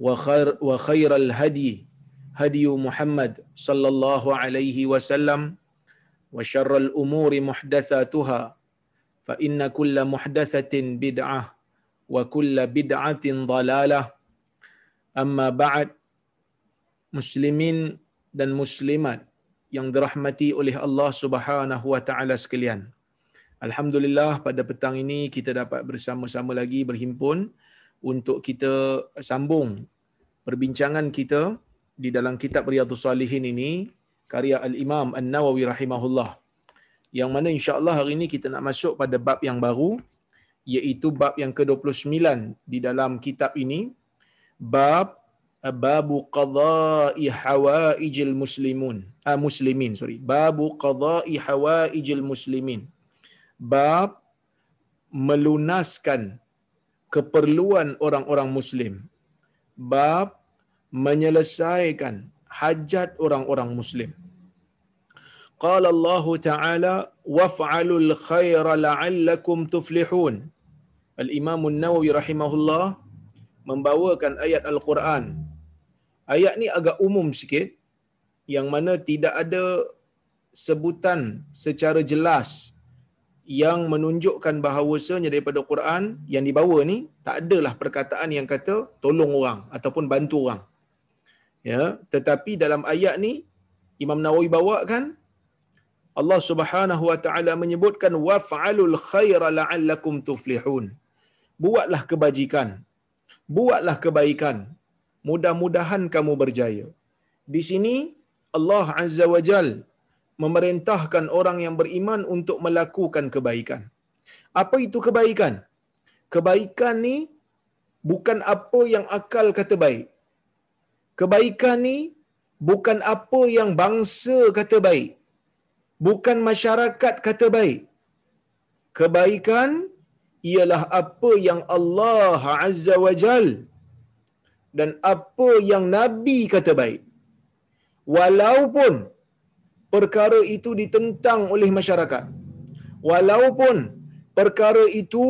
وخير وخير الهدي هدي محمد صلى الله عليه وسلم وشر الأمور محدثاتها فإن كل محدثة بدعة وكل بدعة ضلالة أما بعد مسلمين dan muslimat yang dirahmati oleh Allah Subhanahu wa taala sekalian. Alhamdulillah pada petang ini kita dapat bersama-sama lagi berhimpun untuk kita sambung perbincangan kita di dalam kitab Riyadhus Salihin ini karya Al-Imam An-Nawawi rahimahullah. Yang mana insya-Allah hari ini kita nak masuk pada bab yang baru iaitu bab yang ke-29 di dalam kitab ini. Bab babu qada'i hawaijil muslimun. Ah muslimin sorry. Babu qada'i hawaijil muslimin. Bab melunaskan keperluan orang-orang muslim. Bab menyelesaikan hajat orang-orang muslim. Qala Allah taala waf'alul khaira la'allakum tuflihun. Al imam an-nawawi rahimahullah membawakan ayat al-Quran. Ayat ni agak umum sikit yang mana tidak ada sebutan secara jelas yang menunjukkan bahawasanya daripada Quran yang dibawa ni tak adalah perkataan yang kata tolong orang ataupun bantu orang. Ya, tetapi dalam ayat ni Imam Nawawi bawakan Allah Subhanahu wa taala menyebutkan waf'alul khaira la'allakum tuflihun. Buatlah kebajikan. Buatlah kebaikan. Mudah-mudahan kamu berjaya. Di sini Allah Azza wa Jalla memerintahkan orang yang beriman untuk melakukan kebaikan. Apa itu kebaikan? Kebaikan ni bukan apa yang akal kata baik. Kebaikan ni bukan apa yang bangsa kata baik. Bukan masyarakat kata baik. Kebaikan ialah apa yang Allah Azza wa Jal dan apa yang Nabi kata baik. Walaupun perkara itu ditentang oleh masyarakat. Walaupun perkara itu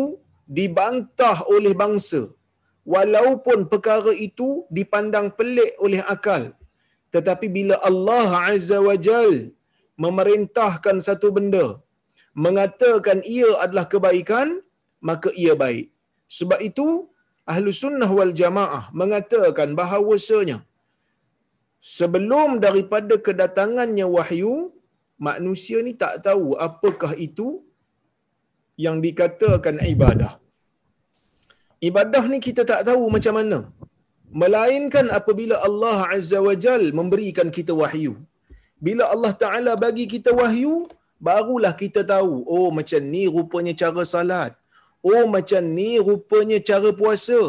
dibantah oleh bangsa. Walaupun perkara itu dipandang pelik oleh akal. Tetapi bila Allah Azza wa Jal memerintahkan satu benda, mengatakan ia adalah kebaikan, maka ia baik. Sebab itu, Ahlu Sunnah wal Jamaah mengatakan bahawasanya, sebelum daripada kedatangannya wahyu manusia ni tak tahu apakah itu yang dikatakan ibadah. Ibadah ni kita tak tahu macam mana. Melainkan apabila Allah azza wajal memberikan kita wahyu. Bila Allah taala bagi kita wahyu barulah kita tahu oh macam ni rupanya cara salat. Oh macam ni rupanya cara puasa.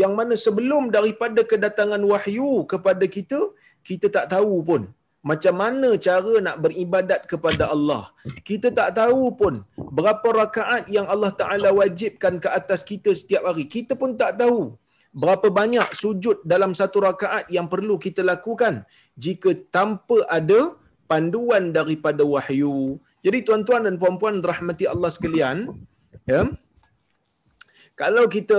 Yang mana sebelum daripada kedatangan wahyu kepada kita kita tak tahu pun macam mana cara nak beribadat kepada Allah. Kita tak tahu pun berapa rakaat yang Allah Taala wajibkan ke atas kita setiap hari. Kita pun tak tahu berapa banyak sujud dalam satu rakaat yang perlu kita lakukan jika tanpa ada panduan daripada wahyu. Jadi tuan-tuan dan puan-puan rahmati Allah sekalian, ya. Kalau kita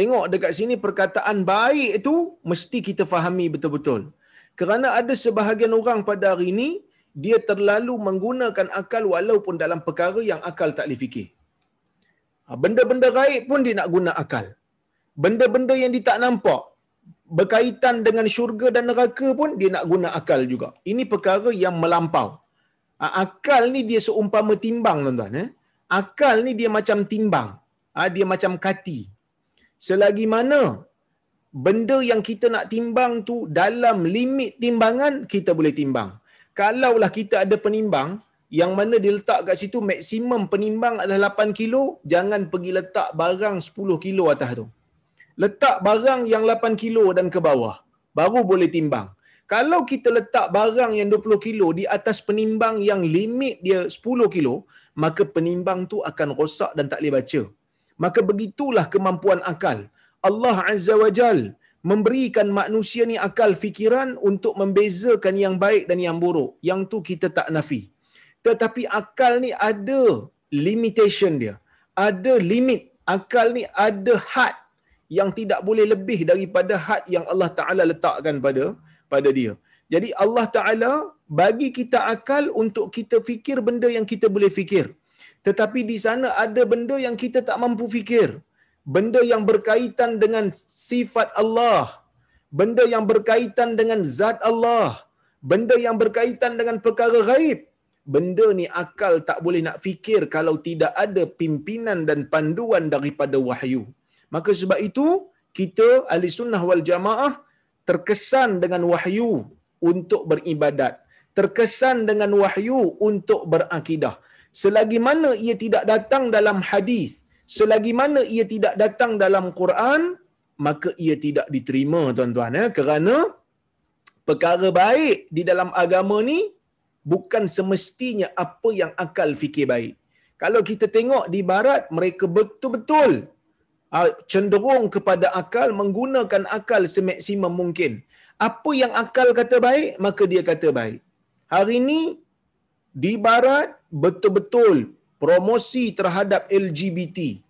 tengok dekat sini perkataan baik itu mesti kita fahami betul-betul. Kerana ada sebahagian orang pada hari ini dia terlalu menggunakan akal walaupun dalam perkara yang akal tak boleh fikir. Ha, benda-benda gaib pun dia nak guna akal. Benda-benda yang dia tak nampak berkaitan dengan syurga dan neraka pun dia nak guna akal juga. Ini perkara yang melampau. Ha, akal ni dia seumpama timbang tuan-tuan. Eh? Akal ni dia macam timbang. Ha, dia macam kati. Selagi mana benda yang kita nak timbang tu dalam limit timbangan, kita boleh timbang. Kalaulah kita ada penimbang, yang mana dia letak kat situ maksimum penimbang adalah 8 kilo, jangan pergi letak barang 10 kilo atas tu. Letak barang yang 8 kilo dan ke bawah, baru boleh timbang. Kalau kita letak barang yang 20 kilo di atas penimbang yang limit dia 10 kilo, maka penimbang tu akan rosak dan tak boleh baca. Maka begitulah kemampuan akal. Allah Azza wa Jal memberikan manusia ni akal fikiran untuk membezakan yang baik dan yang buruk. Yang tu kita tak nafi. Tetapi akal ni ada limitation dia. Ada limit. Akal ni ada had yang tidak boleh lebih daripada had yang Allah Taala letakkan pada pada dia. Jadi Allah Taala bagi kita akal untuk kita fikir benda yang kita boleh fikir tetapi di sana ada benda yang kita tak mampu fikir benda yang berkaitan dengan sifat Allah benda yang berkaitan dengan zat Allah benda yang berkaitan dengan perkara gaib benda ni akal tak boleh nak fikir kalau tidak ada pimpinan dan panduan daripada wahyu. Maka sebab itu, kita ahli sunnah wal jamaah terkesan dengan wahyu untuk beribadat. Terkesan dengan wahyu untuk berakidah. Selagi mana ia tidak datang dalam hadis, selagi mana ia tidak datang dalam Quran, maka ia tidak diterima tuan-tuan. Ya? Kerana perkara baik di dalam agama ni bukan semestinya apa yang akal fikir baik. Kalau kita tengok di barat, mereka betul-betul ah, cenderung kepada akal, menggunakan akal semaksimum mungkin. Apa yang akal kata baik, maka dia kata baik. Hari ini, di barat, betul-betul promosi terhadap LGBT.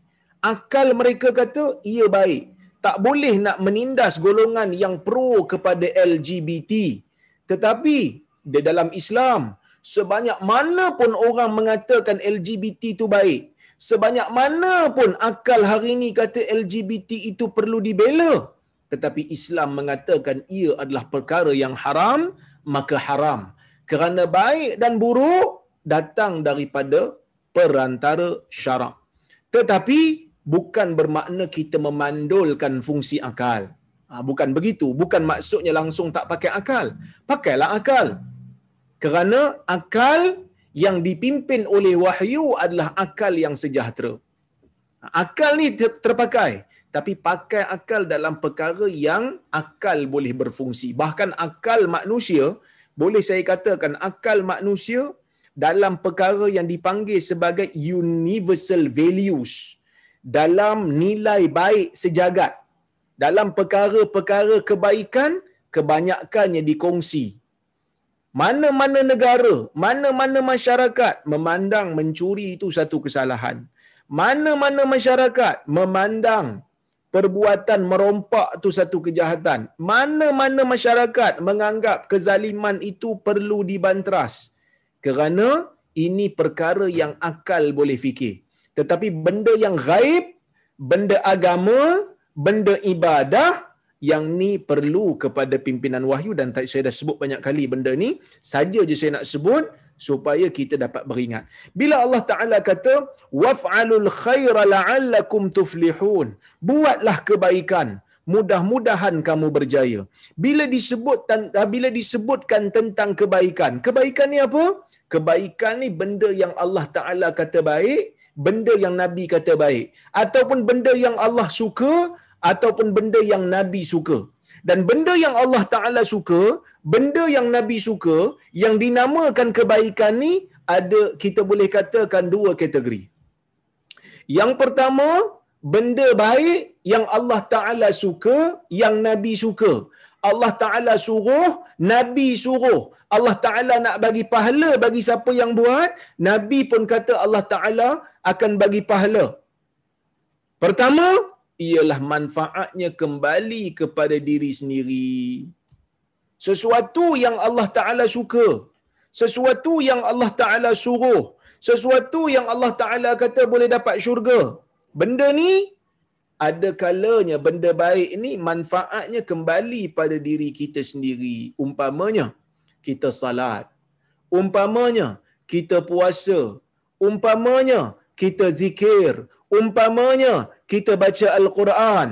Akal mereka kata, ia baik. Tak boleh nak menindas golongan yang pro kepada LGBT. Tetapi di dalam Islam sebanyak mana pun orang mengatakan LGBT itu baik sebanyak mana pun akal hari ini kata LGBT itu perlu dibela tetapi Islam mengatakan ia adalah perkara yang haram maka haram kerana baik dan buruk datang daripada perantara syarak. Tetapi bukan bermakna kita memandulkan fungsi akal. Ha, bukan begitu. Bukan maksudnya langsung tak pakai akal. Pakailah akal. Kerana akal yang dipimpin oleh wahyu adalah akal yang sejahtera. Akal ni terpakai. Tapi pakai akal dalam perkara yang akal boleh berfungsi. Bahkan akal manusia boleh saya katakan akal manusia dalam perkara yang dipanggil sebagai universal values dalam nilai baik sejagat dalam perkara-perkara kebaikan kebanyakannya dikongsi mana-mana negara, mana-mana masyarakat memandang mencuri itu satu kesalahan. Mana-mana masyarakat memandang perbuatan merompak itu satu kejahatan. Mana-mana masyarakat menganggap kezaliman itu perlu dibantras. Kerana ini perkara yang akal boleh fikir. Tetapi benda yang gaib, benda agama, benda ibadah, yang ni perlu kepada pimpinan wahyu dan saya dah sebut banyak kali benda ni saja je saya nak sebut supaya kita dapat beringat. Bila Allah taala kata waf'alul khaira la'allakum tuflihun buatlah kebaikan mudah-mudahan kamu berjaya. Bila disebut bila disebutkan tentang kebaikan kebaikan ni apa? Kebaikan ni benda yang Allah taala kata baik benda yang nabi kata baik. Ataupun benda yang Allah suka ataupun benda yang Nabi suka. Dan benda yang Allah Ta'ala suka, benda yang Nabi suka, yang dinamakan kebaikan ni, ada kita boleh katakan dua kategori. Yang pertama, benda baik yang Allah Ta'ala suka, yang Nabi suka. Allah Ta'ala suruh, Nabi suruh. Allah Ta'ala nak bagi pahala bagi siapa yang buat, Nabi pun kata Allah Ta'ala akan bagi pahala. Pertama, ialah manfaatnya kembali kepada diri sendiri. Sesuatu yang Allah Ta'ala suka, sesuatu yang Allah Ta'ala suruh, sesuatu yang Allah Ta'ala kata boleh dapat syurga. Benda ni ada kalanya benda baik ini manfaatnya kembali pada diri kita sendiri. Umpamanya, kita salat. Umpamanya, kita puasa. Umpamanya, kita zikir. Umpamanya, kita baca Al-Quran.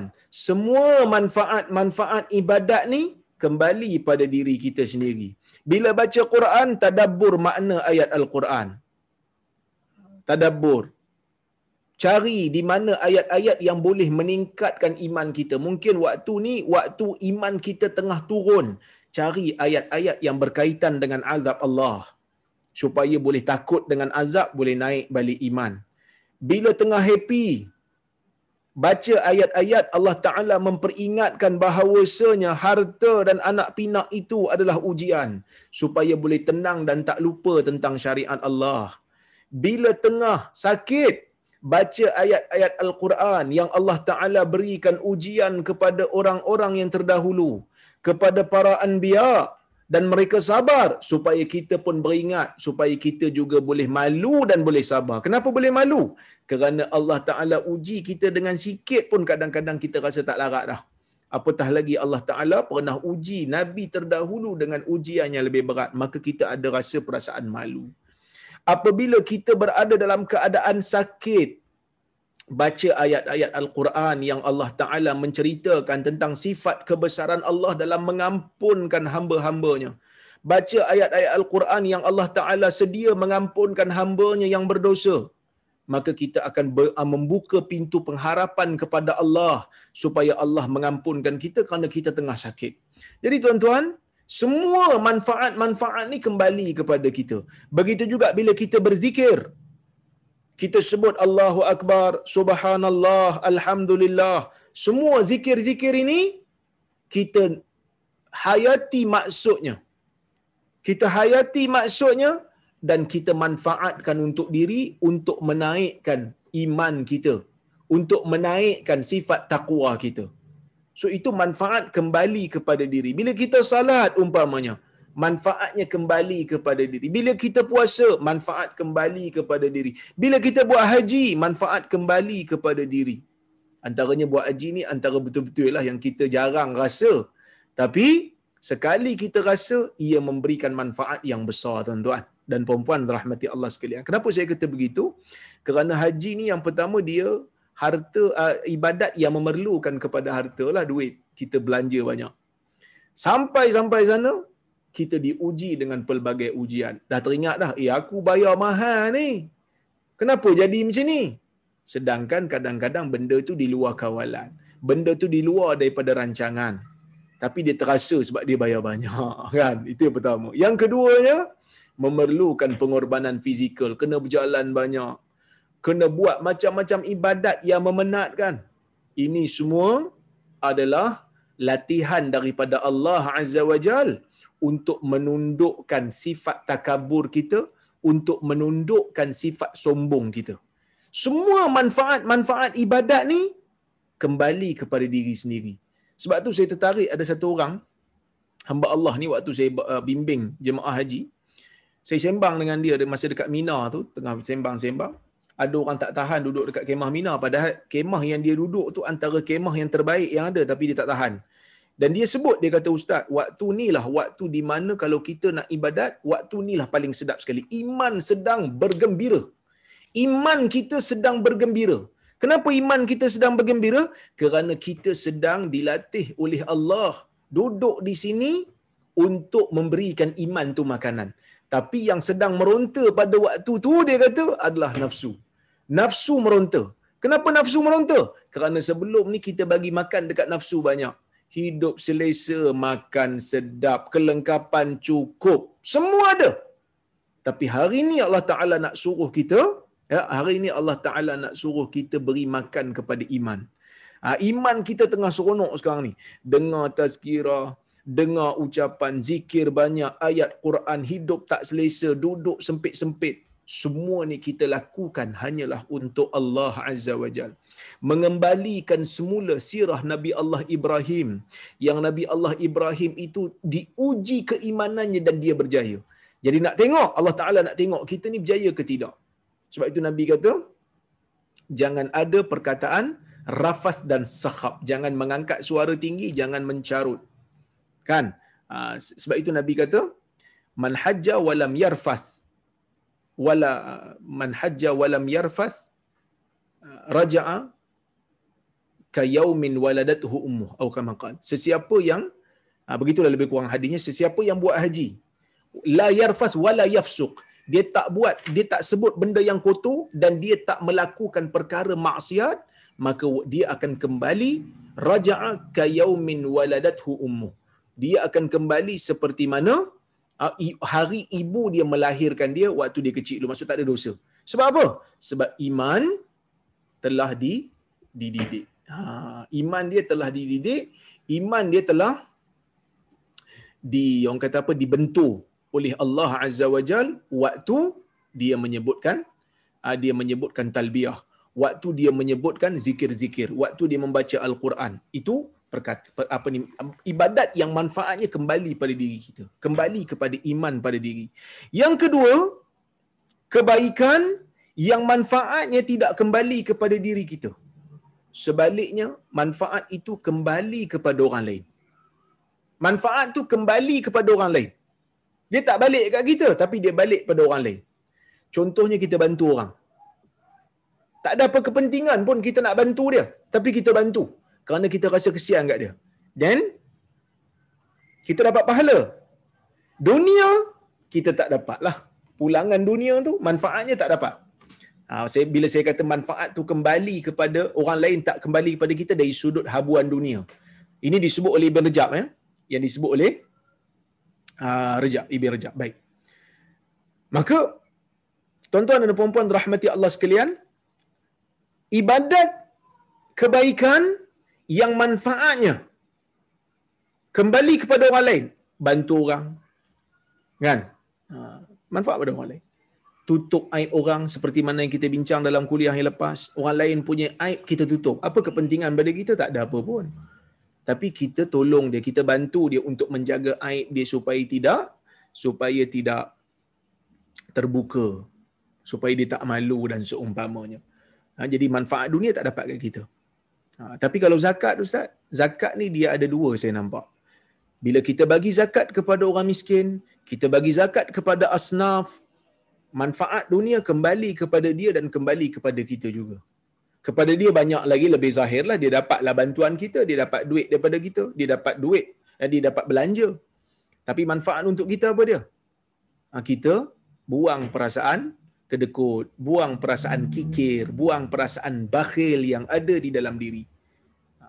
Semua manfaat-manfaat ibadat ni kembali pada diri kita sendiri. Bila baca Quran, tadabbur makna ayat Al-Quran. Tadabbur cari di mana ayat-ayat yang boleh meningkatkan iman kita. Mungkin waktu ni waktu iman kita tengah turun. Cari ayat-ayat yang berkaitan dengan azab Allah supaya boleh takut dengan azab boleh naik balik iman. Bila tengah happy baca ayat-ayat Allah Taala memperingatkan bahawasanya harta dan anak pinak itu adalah ujian supaya boleh tenang dan tak lupa tentang syariat Allah. Bila tengah sakit baca ayat-ayat Al-Quran yang Allah Ta'ala berikan ujian kepada orang-orang yang terdahulu, kepada para anbiya dan mereka sabar supaya kita pun beringat supaya kita juga boleh malu dan boleh sabar. Kenapa boleh malu? Kerana Allah Ta'ala uji kita dengan sikit pun kadang-kadang kita rasa tak larat dah. Apatah lagi Allah Ta'ala pernah uji Nabi terdahulu dengan ujian yang lebih berat. Maka kita ada rasa perasaan malu apabila kita berada dalam keadaan sakit baca ayat-ayat al-Quran yang Allah Taala menceritakan tentang sifat kebesaran Allah dalam mengampunkan hamba-hambanya baca ayat-ayat al-Quran yang Allah Taala sedia mengampunkan hambanya yang berdosa maka kita akan ah, membuka pintu pengharapan kepada Allah supaya Allah mengampunkan kita kerana kita tengah sakit. Jadi tuan-tuan, semua manfaat-manfaat ni kembali kepada kita. Begitu juga bila kita berzikir. Kita sebut Allahu Akbar, Subhanallah, Alhamdulillah. Semua zikir-zikir ini, kita hayati maksudnya. Kita hayati maksudnya dan kita manfaatkan untuk diri untuk menaikkan iman kita. Untuk menaikkan sifat takwa kita. So itu manfaat kembali kepada diri. Bila kita salat umpamanya, manfaatnya kembali kepada diri. Bila kita puasa, manfaat kembali kepada diri. Bila kita buat haji, manfaat kembali kepada diri. Antaranya buat haji ni antara betul-betul lah yang kita jarang rasa. Tapi sekali kita rasa, ia memberikan manfaat yang besar tuan-tuan dan perempuan rahmati Allah sekalian. Kenapa saya kata begitu? Kerana haji ni yang pertama dia harta uh, ibadat yang memerlukan kepada harta lah duit kita belanja banyak sampai sampai sana kita diuji dengan pelbagai ujian. Dah teringat dah eh aku bayar mahal ni. Kenapa jadi macam ni? Sedangkan kadang-kadang benda tu di luar kawalan. Benda tu di luar daripada rancangan. Tapi dia terasa sebab dia bayar banyak kan? Itu yang pertama. Yang keduanya memerlukan pengorbanan fizikal. Kena berjalan banyak. Kena buat macam-macam ibadat yang memenatkan. Ini semua adalah latihan daripada Allah Azza wa Jal untuk menundukkan sifat takabur kita, untuk menundukkan sifat sombong kita. Semua manfaat-manfaat ibadat ni kembali kepada diri sendiri. Sebab tu saya tertarik ada satu orang hamba Allah ni waktu saya uh, bimbing jemaah haji. Saya sembang dengan dia masa dekat Mina tu, tengah sembang-sembang ada orang tak tahan duduk dekat kemah Mina padahal kemah yang dia duduk tu antara kemah yang terbaik yang ada tapi dia tak tahan. Dan dia sebut dia kata ustaz, waktu ni lah waktu di mana kalau kita nak ibadat, waktu ni lah paling sedap sekali. Iman sedang bergembira. Iman kita sedang bergembira. Kenapa iman kita sedang bergembira? Kerana kita sedang dilatih oleh Allah duduk di sini untuk memberikan iman tu makanan. Tapi yang sedang meronta pada waktu tu dia kata adalah nafsu nafsu meronta. Kenapa nafsu meronta? Kerana sebelum ni kita bagi makan dekat nafsu banyak. Hidup selesa, makan sedap, kelengkapan cukup. Semua ada. Tapi hari ni Allah Ta'ala nak suruh kita, ya, hari ni Allah Ta'ala nak suruh kita beri makan kepada iman. Ha, iman kita tengah seronok sekarang ni. Dengar tazkirah, dengar ucapan zikir banyak, ayat Quran hidup tak selesa, duduk sempit-sempit. Semua ni kita lakukan hanyalah untuk Allah Azza wa Jal. Mengembalikan semula sirah Nabi Allah Ibrahim. Yang Nabi Allah Ibrahim itu diuji keimanannya dan dia berjaya. Jadi nak tengok, Allah Ta'ala nak tengok kita ni berjaya ke tidak. Sebab itu Nabi kata, jangan ada perkataan rafas dan sakhab. Jangan mengangkat suara tinggi, jangan mencarut. Kan? Ah, sebab itu Nabi kata, man hajja walam yarfas wala man hajja walam yarfas raja'a ka yaumin waladathu ummuh atau kama qala. Sesiapa yang ha, begitulah lebih kurang hadisnya sesiapa yang buat haji la yarfas wala yafsuq. Dia tak buat dia tak sebut benda yang kotor dan dia tak melakukan perkara maksiat maka dia akan kembali raja'a ka yaumin waladathu ummuh. Dia akan kembali seperti mana hari ibu dia melahirkan dia waktu dia kecil dulu. Maksud tak ada dosa. Sebab apa? Sebab iman telah di dididik. Ha, iman dia telah dididik. Iman dia telah di orang kata apa dibentuk oleh Allah Azza wa Jal waktu dia menyebutkan ah, dia menyebutkan talbiyah. Waktu dia menyebutkan zikir-zikir. Waktu dia membaca al-Quran. Itu perkata apa ni ibadat yang manfaatnya kembali pada diri kita. Kembali kepada iman pada diri. Yang kedua kebaikan yang manfaatnya tidak kembali kepada diri kita. Sebaliknya manfaat itu kembali kepada orang lain. Manfaat tu kembali kepada orang lain. Dia tak balik kat kita tapi dia balik pada orang lain. Contohnya kita bantu orang. Tak ada apa kepentingan pun kita nak bantu dia tapi kita bantu kerana kita rasa kesian kat dia. Dan kita dapat pahala. Dunia kita tak dapat lah. Pulangan dunia tu manfaatnya tak dapat. Ha, saya, bila saya kata manfaat tu kembali kepada orang lain tak kembali kepada kita dari sudut habuan dunia. Ini disebut oleh Ibn Rejab. Ya? Yang disebut oleh uh, Rejab, Ibn Rejab. Baik. Maka, tuan-tuan dan puan-puan rahmati Allah sekalian, ibadat kebaikan yang manfaatnya. Kembali kepada orang lain. Bantu orang. Kan? Ha, manfaat pada orang lain. Tutup aib orang seperti mana yang kita bincang dalam kuliah yang lepas. Orang lain punya aib kita tutup. Apa kepentingan pada kita? Tak ada apa pun. Tapi kita tolong dia. Kita bantu dia untuk menjaga aib dia supaya tidak supaya tidak terbuka. Supaya dia tak malu dan seumpamanya. Ha, jadi manfaat dunia tak dapat kat kita Ha, tapi kalau zakat Ustaz, zakat ni dia ada dua saya nampak. Bila kita bagi zakat kepada orang miskin, kita bagi zakat kepada asnaf, manfaat dunia kembali kepada dia dan kembali kepada kita juga. Kepada dia banyak lagi lebih zahir lah. Dia dapatlah bantuan kita, dia dapat duit daripada kita, dia dapat duit, dan dia dapat belanja. Tapi manfaat untuk kita apa dia? Ha, kita buang perasaan kedekut, buang perasaan kikir, buang perasaan bakhil yang ada di dalam diri.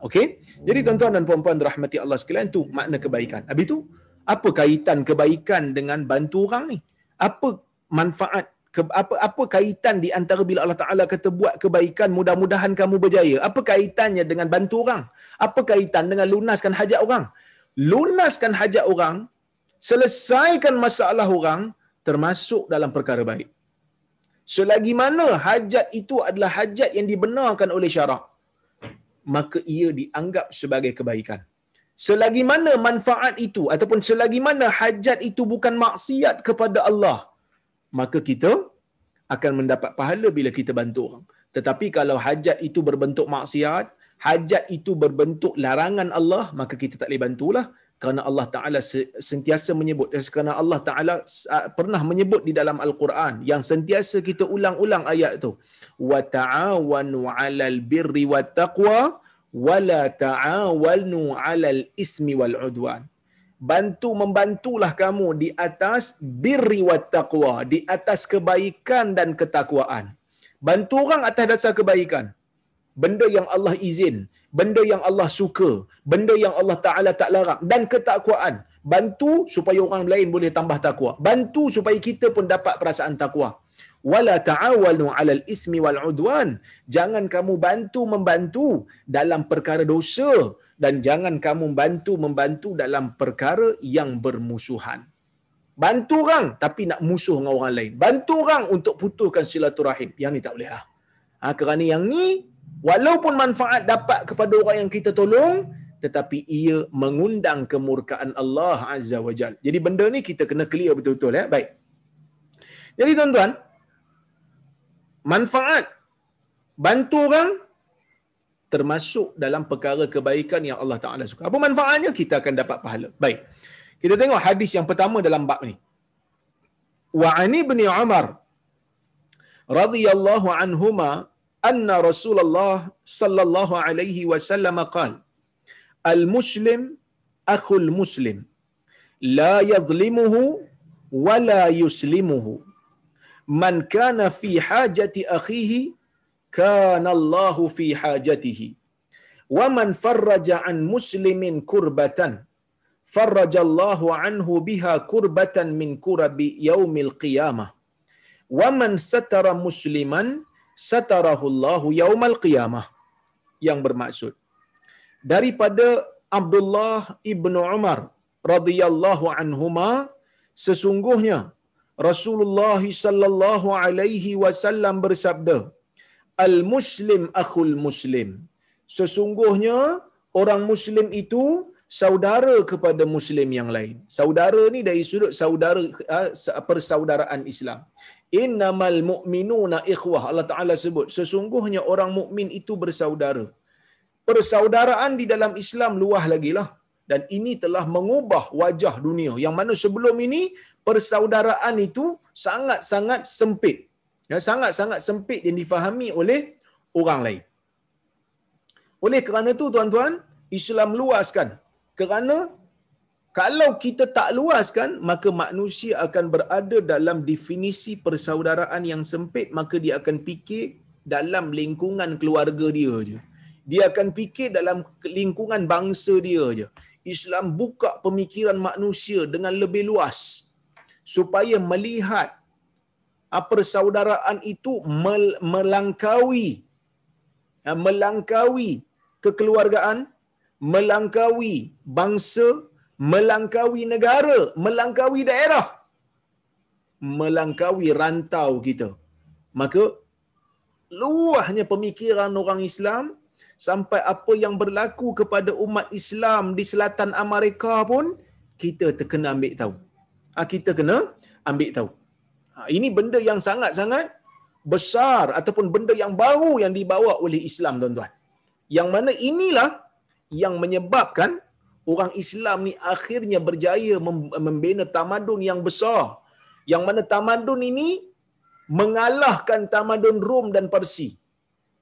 Okey? Jadi tuan-tuan dan puan-puan rahmati Allah sekalian tu makna kebaikan. Habis tu apa kaitan kebaikan dengan bantu orang ni? Apa manfaat ke, apa apa kaitan di antara bila Allah Taala kata buat kebaikan mudah-mudahan kamu berjaya? Apa kaitannya dengan bantu orang? Apa kaitan dengan lunaskan hajat orang? Lunaskan hajat orang, selesaikan masalah orang termasuk dalam perkara baik. Selagi mana hajat itu adalah hajat yang dibenarkan oleh syarak, maka ia dianggap sebagai kebaikan. Selagi mana manfaat itu ataupun selagi mana hajat itu bukan maksiat kepada Allah, maka kita akan mendapat pahala bila kita bantu orang. Tetapi kalau hajat itu berbentuk maksiat, hajat itu berbentuk larangan Allah, maka kita tak boleh bantulah kerana Allah Taala sentiasa menyebut kerana Allah Taala pernah menyebut di dalam Al-Quran yang sentiasa kita ulang-ulang ayat tu. Wa ta'awanu 'alal birri wat taqwa wa la ta'awanu 'alal ismi wal 'udwan. Bantu membantulah kamu di atas birri wat taqwa di atas kebaikan dan ketakwaan. Bantu orang atas dasar kebaikan. Benda yang Allah izin, benda yang Allah suka, benda yang Allah Taala tak larang dan ketakwaan. Bantu supaya orang lain boleh tambah takwa. Bantu supaya kita pun dapat perasaan takwa. Wala ta'awalu 'alal ismi wal 'udwan. Jangan kamu bantu membantu dalam perkara dosa dan jangan kamu bantu membantu dalam perkara yang bermusuhan. Bantu orang tapi nak musuh dengan orang lain. Bantu orang untuk putuskan silaturahim. Yang ni tak boleh lah. Ha, kerana yang ni, walaupun manfaat dapat kepada orang yang kita tolong, tetapi ia mengundang kemurkaan Allah Azza wa Jal. Jadi benda ni kita kena clear betul-betul. Ya? Baik. Jadi tuan-tuan, manfaat bantu orang termasuk dalam perkara kebaikan yang Allah Taala suka. Apa manfaatnya? Kita akan dapat pahala. Baik. Kita tengok hadis yang pertama dalam bab ni. Wa ani bin Umar radhiyallahu anhuma anna Rasulullah sallallahu alaihi wasallam qala al muslim akhul muslim la yadhlimuhu wa la yuslimuhu man kana fi hajati akhihi kana Allahu fi hajatihi wa man farraja an muslimin kurbatan farraja Allahu anhu biha kurbatan min kurabi yaumil qiyamah wa man satara musliman satarahu Allahu yaumal qiyamah. Yang bermaksud. Daripada Abdullah ibnu Umar radhiyallahu anhuma sesungguhnya Rasulullah sallallahu alaihi wasallam bersabda al muslim akhul muslim. Sesungguhnya orang muslim itu saudara kepada muslim yang lain. Saudara ni dari sudut saudara ah, persaudaraan Islam innamal mu'minuna ikhwah. Allah taala sebut sesungguhnya orang mukmin itu bersaudara. Persaudaraan di dalam Islam luah lagi lah. Dan ini telah mengubah wajah dunia. Yang mana sebelum ini persaudaraan itu sangat-sangat sempit. Ya sangat-sangat sempit yang difahami oleh orang lain. Oleh kerana itu tuan-tuan Islam luaskan. Kerana kalau kita tak luaskan maka manusia akan berada dalam definisi persaudaraan yang sempit. Maka dia akan fikir dalam lingkungan keluarga dia je. Dia akan fikir dalam lingkungan bangsa dia je. Islam buka pemikiran manusia dengan lebih luas supaya melihat ah, persaudaraan itu melangkaui ah, melangkaui kekeluargaan, melangkaui bangsa, melangkaui negara, melangkaui daerah, melangkaui rantau kita. Maka luahnya pemikiran orang Islam sampai apa yang berlaku kepada umat Islam di selatan Amerika pun kita terkena ambil tahu. Ha, kita kena ambil tahu. Ha, ini benda yang sangat-sangat besar ataupun benda yang baru yang dibawa oleh Islam tuan-tuan. Yang mana inilah yang menyebabkan orang Islam ni akhirnya berjaya membina tamadun yang besar. Yang mana tamadun ini mengalahkan tamadun Rom dan Parsi.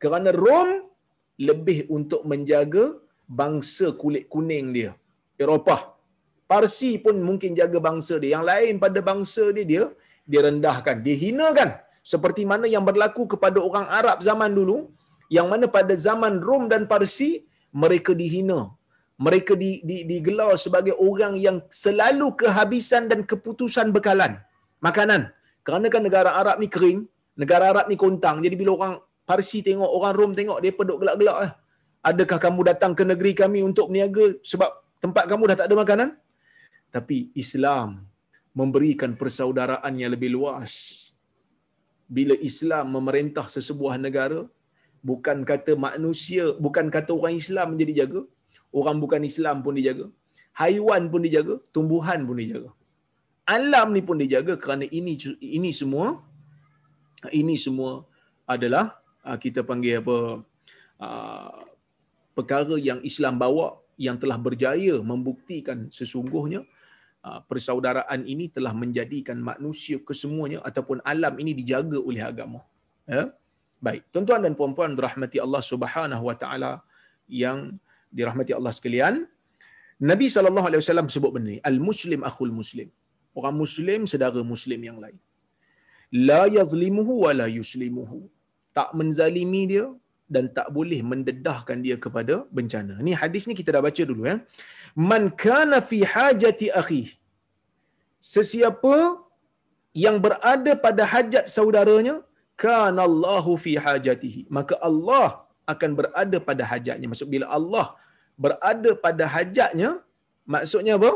Kerana Rom lebih untuk menjaga bangsa kulit kuning dia. Eropah. Parsi pun mungkin jaga bangsa dia. Yang lain pada bangsa dia, dia dia rendahkan, dia hinakan. Seperti mana yang berlaku kepada orang Arab zaman dulu, yang mana pada zaman Rom dan Parsi, mereka dihina. Mereka di, di, digelar sebagai orang yang selalu kehabisan dan keputusan bekalan. Makanan. Kerana kan negara Arab ni kering, negara Arab ni kontang. Jadi bila orang Parsi tengok, orang Rom tengok, dia peduk gelak-gelak. Eh. Adakah kamu datang ke negeri kami untuk meniaga sebab tempat kamu dah tak ada makanan? Tapi Islam memberikan persaudaraan yang lebih luas. Bila Islam memerintah sesebuah negara, bukan kata manusia, bukan kata orang Islam menjadi jaga, orang bukan Islam pun dijaga, haiwan pun dijaga, tumbuhan pun dijaga. Alam ni pun dijaga kerana ini ini semua ini semua adalah ah, kita panggil apa ah, perkara yang Islam bawa yang telah berjaya membuktikan sesungguhnya ah, persaudaraan ini telah menjadikan manusia kesemuanya ataupun alam ini dijaga oleh agama. Ya? Baik, tuan-tuan dan puan-puan rahmati Allah Subhanahu wa taala yang dirahmati Allah sekalian, Nabi sallallahu alaihi wasallam sebut benda ni, al-muslim akhul muslim. Orang muslim saudara muslim yang lain. La yazlimuhu wa la yuslimuhu. Tak menzalimi dia dan tak boleh mendedahkan dia kepada bencana. Ni hadis ni kita dah baca dulu ya. Man kana fi hajati akhi. Sesiapa yang berada pada hajat saudaranya, kana Allahu fi hajatihi. Maka Allah akan berada pada hajatnya. Maksud bila Allah berada pada hajatnya maksudnya apa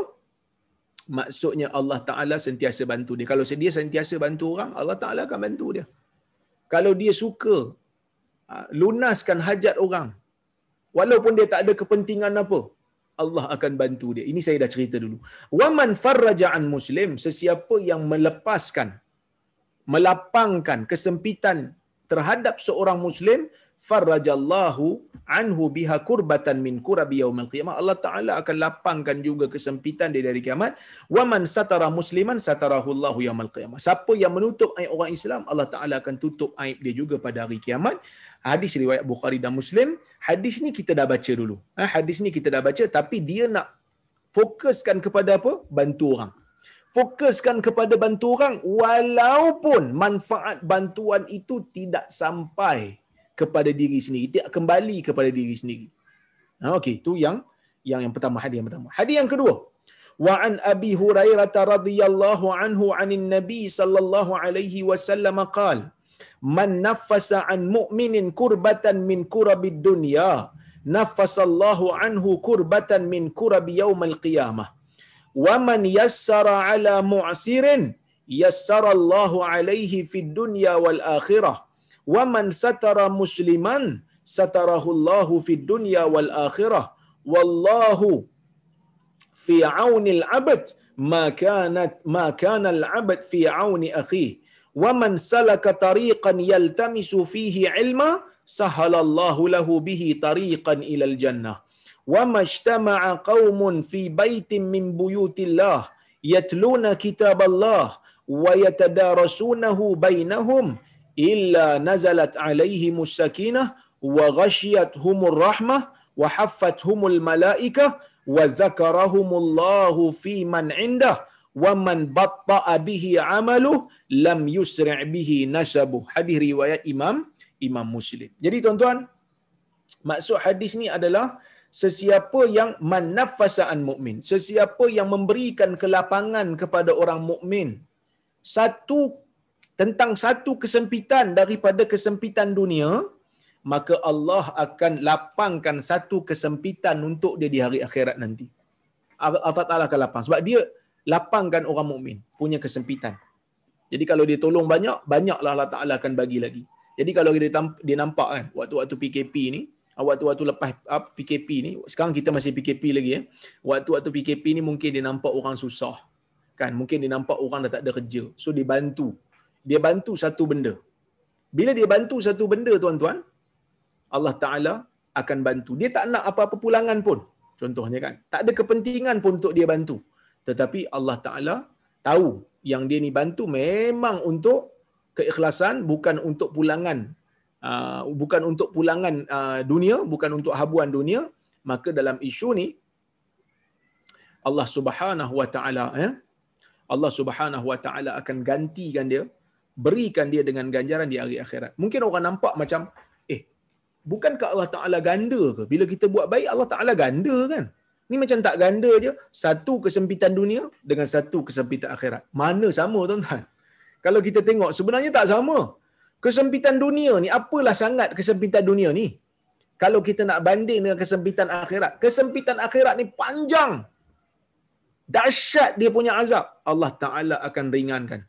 maksudnya Allah Taala sentiasa bantu dia kalau dia sentiasa bantu orang Allah Taala akan bantu dia kalau dia suka ah, lunaskan hajat orang walaupun dia tak ada kepentingan apa Allah akan bantu dia. Ini saya dah cerita dulu. Waman farraja an muslim, sesiapa yang melepaskan melapangkan kesempitan terhadap seorang muslim, farrajallahu anhu biha kurbatan min kurabi yaumil qiyamah. Allah Taala akan lapangkan juga kesempitan dia dari kiamat. Waman satara musliman satarahu Allahu yaumil qiyamah. Siapa yang menutup aib orang Islam, Allah Taala akan tutup aib dia juga pada hari kiamat hadis riwayat Bukhari dan Muslim. Hadis ni kita dah baca dulu. Ha, hadis ni kita dah baca tapi dia nak fokuskan kepada apa? Bantu orang. Fokuskan kepada bantu orang walaupun manfaat bantuan itu tidak sampai kepada diri sendiri, tidak kembali kepada diri sendiri. Ha, Okey, tu yang yang yang pertama hadis yang pertama. Hadis yang kedua. Wa an Abi Hurairah radhiyallahu anhu anin Nabi sallallahu alaihi wasallam qala man nafasa an mu'minin kurbatan min kurabid dunya nafasallahu anhu kurbatan min kurabi yaumal qiyamah wa man yassara ala mu'sirin yassara Allahu alaihi fid dunya wal akhirah wa man satara musliman satarahu Allahu fid dunya wal akhirah wallahu fi auni al-abd ma kanat ma kana al-abd fi auni akhihi ومن سلك طريقا يلتمس فيه علما سهل الله له به طريقا الى الجنه وما اجتمع قوم في بيت من بيوت الله يتلون كتاب إلا نزلت عليهم السكينة وغشيتهم الرحمة وحفتهم الملائكة وذكرهم الله في من عنده ومن batta'a به عمله لم يسرع به نسبه hadis riwayat Imam Imam مسلم jadi tuan-tuan maksud hadis ni adalah sesiapa yang manafasaan mukmin sesiapa yang memberikan kelapangan kepada orang mukmin satu tentang satu kesempitan daripada kesempitan dunia maka Allah akan lapangkan satu kesempitan untuk dia di hari akhirat nanti Allah Taala akan lapang sebab dia lapangkan orang mukmin punya kesempitan jadi kalau dia tolong banyak, banyaklah Allah Ta'ala akan bagi lagi. Jadi kalau dia, dia nampak kan, waktu-waktu PKP ni, ah, waktu-waktu lepas ah, PKP ni, sekarang kita masih PKP lagi ya. Waktu-waktu PKP ni mungkin dia nampak orang susah. Kan, mungkin dia nampak orang dah tak ada kerja. So dia bantu. Dia bantu satu benda. Bila dia bantu satu benda tuan-tuan, Allah Ta'ala akan bantu. Dia tak nak apa-apa pulangan pun. Contohnya kan. Tak ada kepentingan pun untuk dia bantu. Tetapi Allah Ta'ala tahu yang dia ni bantu memang untuk keikhlasan bukan untuk pulangan uh, bukan untuk pulangan uh, dunia bukan untuk habuan dunia maka dalam isu ni Allah Subhanahu wa taala eh Allah Subhanahu wa taala akan gantikan dia berikan dia dengan ganjaran di hari akhirat mungkin orang nampak macam eh bukankah Allah taala ganda ke bila kita buat baik Allah taala ganda kan Ni macam tak ganda je. Satu kesempitan dunia dengan satu kesempitan akhirat. Mana sama tuan-tuan? Kalau kita tengok sebenarnya tak sama. Kesempitan dunia ni apalah sangat kesempitan dunia ni? Kalau kita nak banding dengan kesempitan akhirat. Kesempitan akhirat ni panjang. Dahsyat dia punya azab. Allah Ta'ala akan ringankan.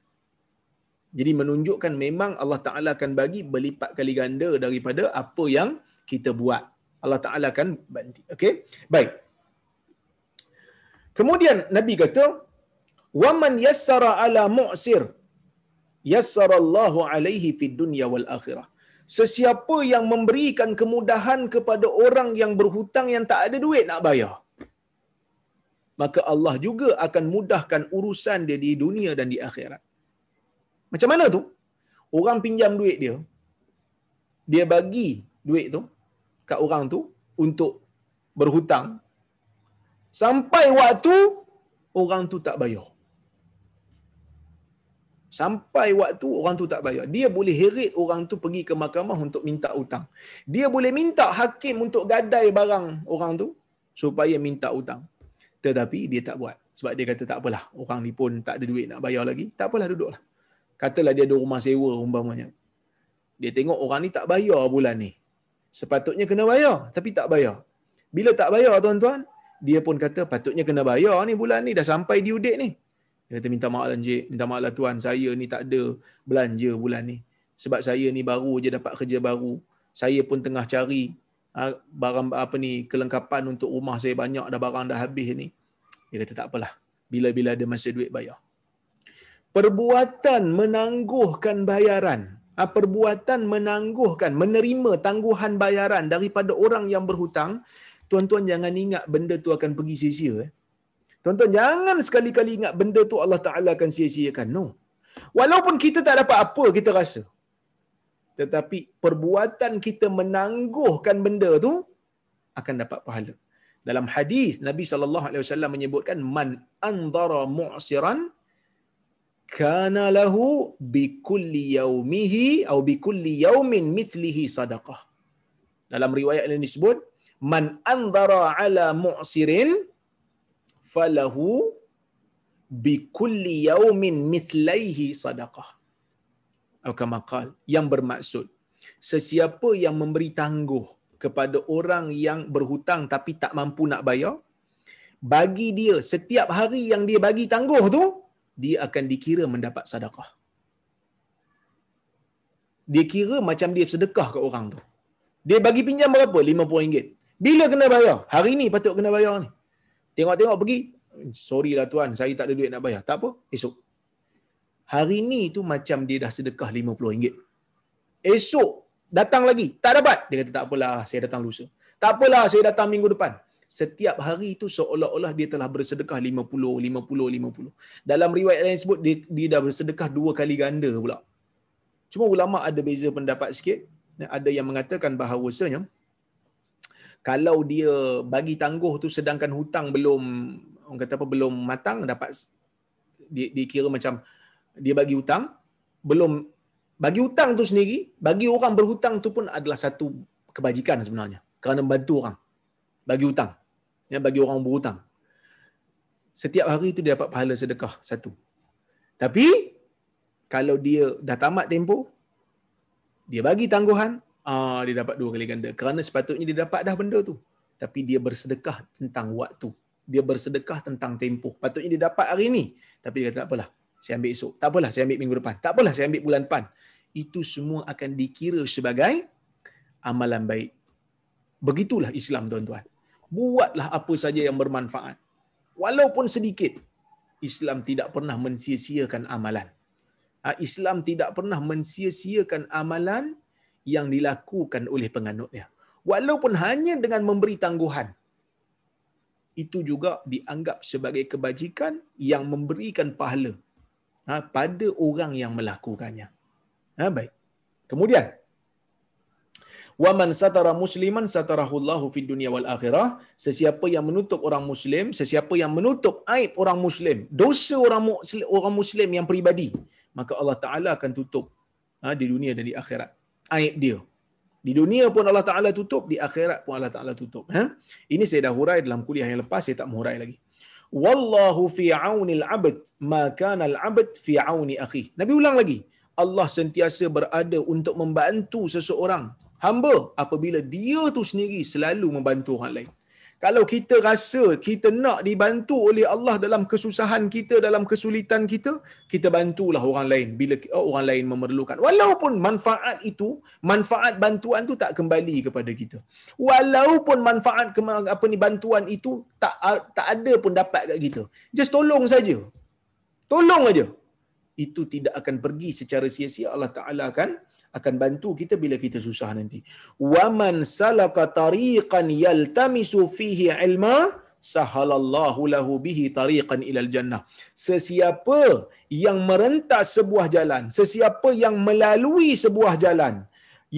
Jadi menunjukkan memang Allah Ta'ala akan bagi berlipat kali ganda daripada apa yang kita buat. Allah Ta'ala akan bantu. Okay? Baik. Kemudian Nabi kata, "Waman yassara ala mu'sir yassara Allahu alaihi fid dunya wal akhirah." Sesiapa yang memberikan kemudahan kepada orang yang berhutang yang tak ada duit nak bayar, maka Allah juga akan mudahkan urusan dia di dunia dan di akhirat. Macam mana tu? Orang pinjam duit dia, dia bagi duit tu kat orang tu untuk berhutang Sampai waktu orang tu tak bayar. Sampai waktu orang tu tak bayar. Dia boleh heret orang tu pergi ke mahkamah untuk minta hutang. Dia boleh minta hakim untuk gadai barang orang tu supaya minta hutang. Tetapi dia tak buat. Sebab dia kata tak apalah. Orang ni pun tak ada duit nak bayar lagi. Tak apalah duduklah. Katalah dia ada rumah sewa umpamanya. Dia tengok orang ni tak bayar bulan ni. Sepatutnya kena bayar tapi tak bayar Bila tak bayar tuan-tuan, dia pun kata patutnya kena bayar ni bulan ni dah sampai due date ni. Dia kata minta maaf lah encik, minta maaf lah tuan, saya ni tak ada belanja bulan ni. Sebab saya ni baru je dapat kerja baru. Saya pun tengah cari ha, barang apa ni kelengkapan untuk rumah saya banyak dah barang dah habis ni. Dia kata tak apalah. Bila-bila ada masa duit bayar. Perbuatan menangguhkan bayaran. Ha, perbuatan menangguhkan, menerima tangguhan bayaran daripada orang yang berhutang. Tuan-tuan jangan ingat benda tu akan pergi sia-sia. Eh. Tuan-tuan jangan sekali-kali ingat benda tu Allah Ta'ala akan sia-siakan. No. Walaupun kita tak dapat apa kita rasa. Tetapi perbuatan kita menangguhkan benda tu akan dapat pahala. Dalam hadis Nabi sallallahu alaihi wasallam menyebutkan man andara mu'siran kana lahu bi kulli yaumihi atau bi kulli yaumin mithlihi sadaqah. Dalam riwayat lain disebut man andara ala mu'sirin falahu bi kulli yaumin mithlaihi sadaqah. Atau kama qal, yang bermaksud sesiapa yang memberi tangguh kepada orang yang berhutang tapi tak mampu nak bayar, bagi dia setiap hari yang dia bagi tangguh tu, dia akan dikira mendapat sedekah. Dia kira macam dia sedekah ke orang tu. Dia bagi pinjam berapa? RM50. Bila kena bayar? Hari ni patut kena bayar ni. Tengok-tengok pergi. Sorry lah tuan, saya tak ada duit nak bayar. Tak apa, esok. Hari ni tu macam dia dah sedekah RM50. Esok datang lagi, tak dapat. Dia kata tak apalah, saya datang lusa. Tak apalah, saya datang minggu depan. Setiap hari itu seolah-olah dia telah bersedekah 50, 50, 50. Dalam riwayat lain sebut, dia, dia dah bersedekah dua kali ganda pula. Cuma ulama ada beza pendapat sikit. Ada yang mengatakan bahawasanya, kalau dia bagi tangguh tu sedangkan hutang belum orang kata apa belum matang dapat dikira macam dia bagi hutang belum bagi hutang tu sendiri bagi orang berhutang tu pun adalah satu kebajikan sebenarnya kerana bantu orang bagi hutang ya bagi orang berhutang. Setiap hari itu dia dapat pahala sedekah satu. Tapi kalau dia dah tamat tempoh dia bagi tangguhan ah dia dapat dua kali ganda. Kerana sepatutnya dia dapat dah benda tu. Tapi dia bersedekah tentang waktu. Dia bersedekah tentang tempoh. Patutnya dia dapat hari ni. Tapi dia kata tak apalah saya ambil esok. Tak apalah saya ambil minggu depan. Tak apalah saya ambil bulan depan. Itu semua akan dikira sebagai amalan baik. Begitulah Islam tuan-tuan buatlah apa saja yang bermanfaat walaupun sedikit Islam tidak pernah mensia-siakan amalan ah, Islam tidak pernah mensia-siakan amalan yang dilakukan oleh penganutnya. Walaupun hanya dengan memberi tangguhan, itu juga dianggap sebagai kebajikan yang memberikan pahala ha, pada orang yang melakukannya. Ha, baik. Kemudian, Waman satara musliman satarahullahu fid dunya wal akhirah. Sesiapa yang menutup orang muslim, sesiapa yang menutup aib orang muslim, dosa orang muslim, orang muslim yang peribadi, maka Allah Taala akan tutup ha, di dunia dan di akhirat aib dia. Di dunia pun Allah Ta'ala tutup, di akhirat pun Allah Ta'ala tutup. Ha? Ini saya dah hurai dalam kuliah yang lepas, saya tak menghurai lagi. Wallahu fi aunil abd, ma kana al-abd fi auni akhi. Nabi ulang lagi. Allah sentiasa berada untuk membantu seseorang hamba apabila dia tu sendiri selalu membantu orang lain. Kalau kita rasa kita nak dibantu oleh Allah dalam kesusahan kita, dalam kesulitan kita, kita bantulah orang lain bila oh, orang lain memerlukan. Walaupun manfaat itu, manfaat bantuan tu tak kembali kepada kita. Walaupun manfaat apa ni bantuan itu tak tak ada pun dapat kat kita. Just tolong saja. Tolong aja. Itu tidak akan pergi secara sia-sia Allah Taala akan akan bantu kita bila kita susah nanti. Wa man salaka tariqan yaltamisu fihi ilma sahalallahu lahu bihi tariqan ilal jannah. Sesiapa yang merentas sebuah jalan, sesiapa yang melalui sebuah jalan,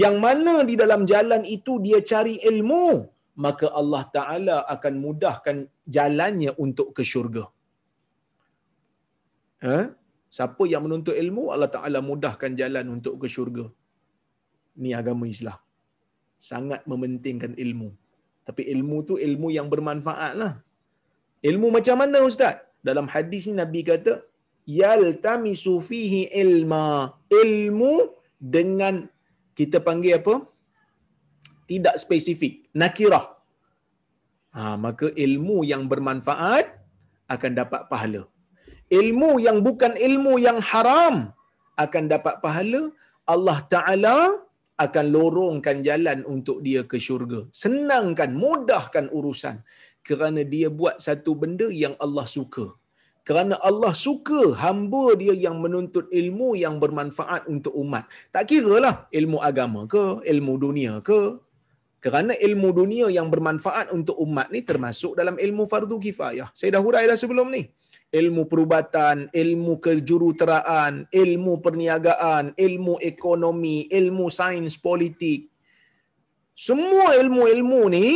yang mana di dalam jalan itu dia cari ilmu, maka Allah Ta'ala akan mudahkan jalannya untuk ke syurga. Ha? Siapa yang menuntut ilmu, Allah Ta'ala mudahkan jalan untuk ke syurga ni agama Islam. Sangat mementingkan ilmu. Tapi ilmu tu ilmu yang bermanfaat lah. Ilmu macam mana Ustaz? Dalam hadis ni Nabi kata, Yaltamisu fihi ilma. Ilmu dengan kita panggil apa? Tidak spesifik. Nakirah. Ha, maka ilmu yang bermanfaat akan dapat pahala. Ilmu yang bukan ilmu yang haram akan dapat pahala. Allah Ta'ala akan lorongkan jalan untuk dia ke syurga. Senangkan, mudahkan urusan. Kerana dia buat satu benda yang Allah suka. Kerana Allah suka hamba dia yang menuntut ilmu yang bermanfaat untuk umat. Tak kira lah ilmu agama ke, ilmu dunia ke. Kerana ilmu dunia yang bermanfaat untuk umat ni termasuk dalam ilmu fardu kifayah. Saya dah hurai dah sebelum ni. Ilmu perubatan, ilmu kejuruteraan, ilmu perniagaan, ilmu ekonomi, ilmu sains politik. Semua ilmu-ilmu ni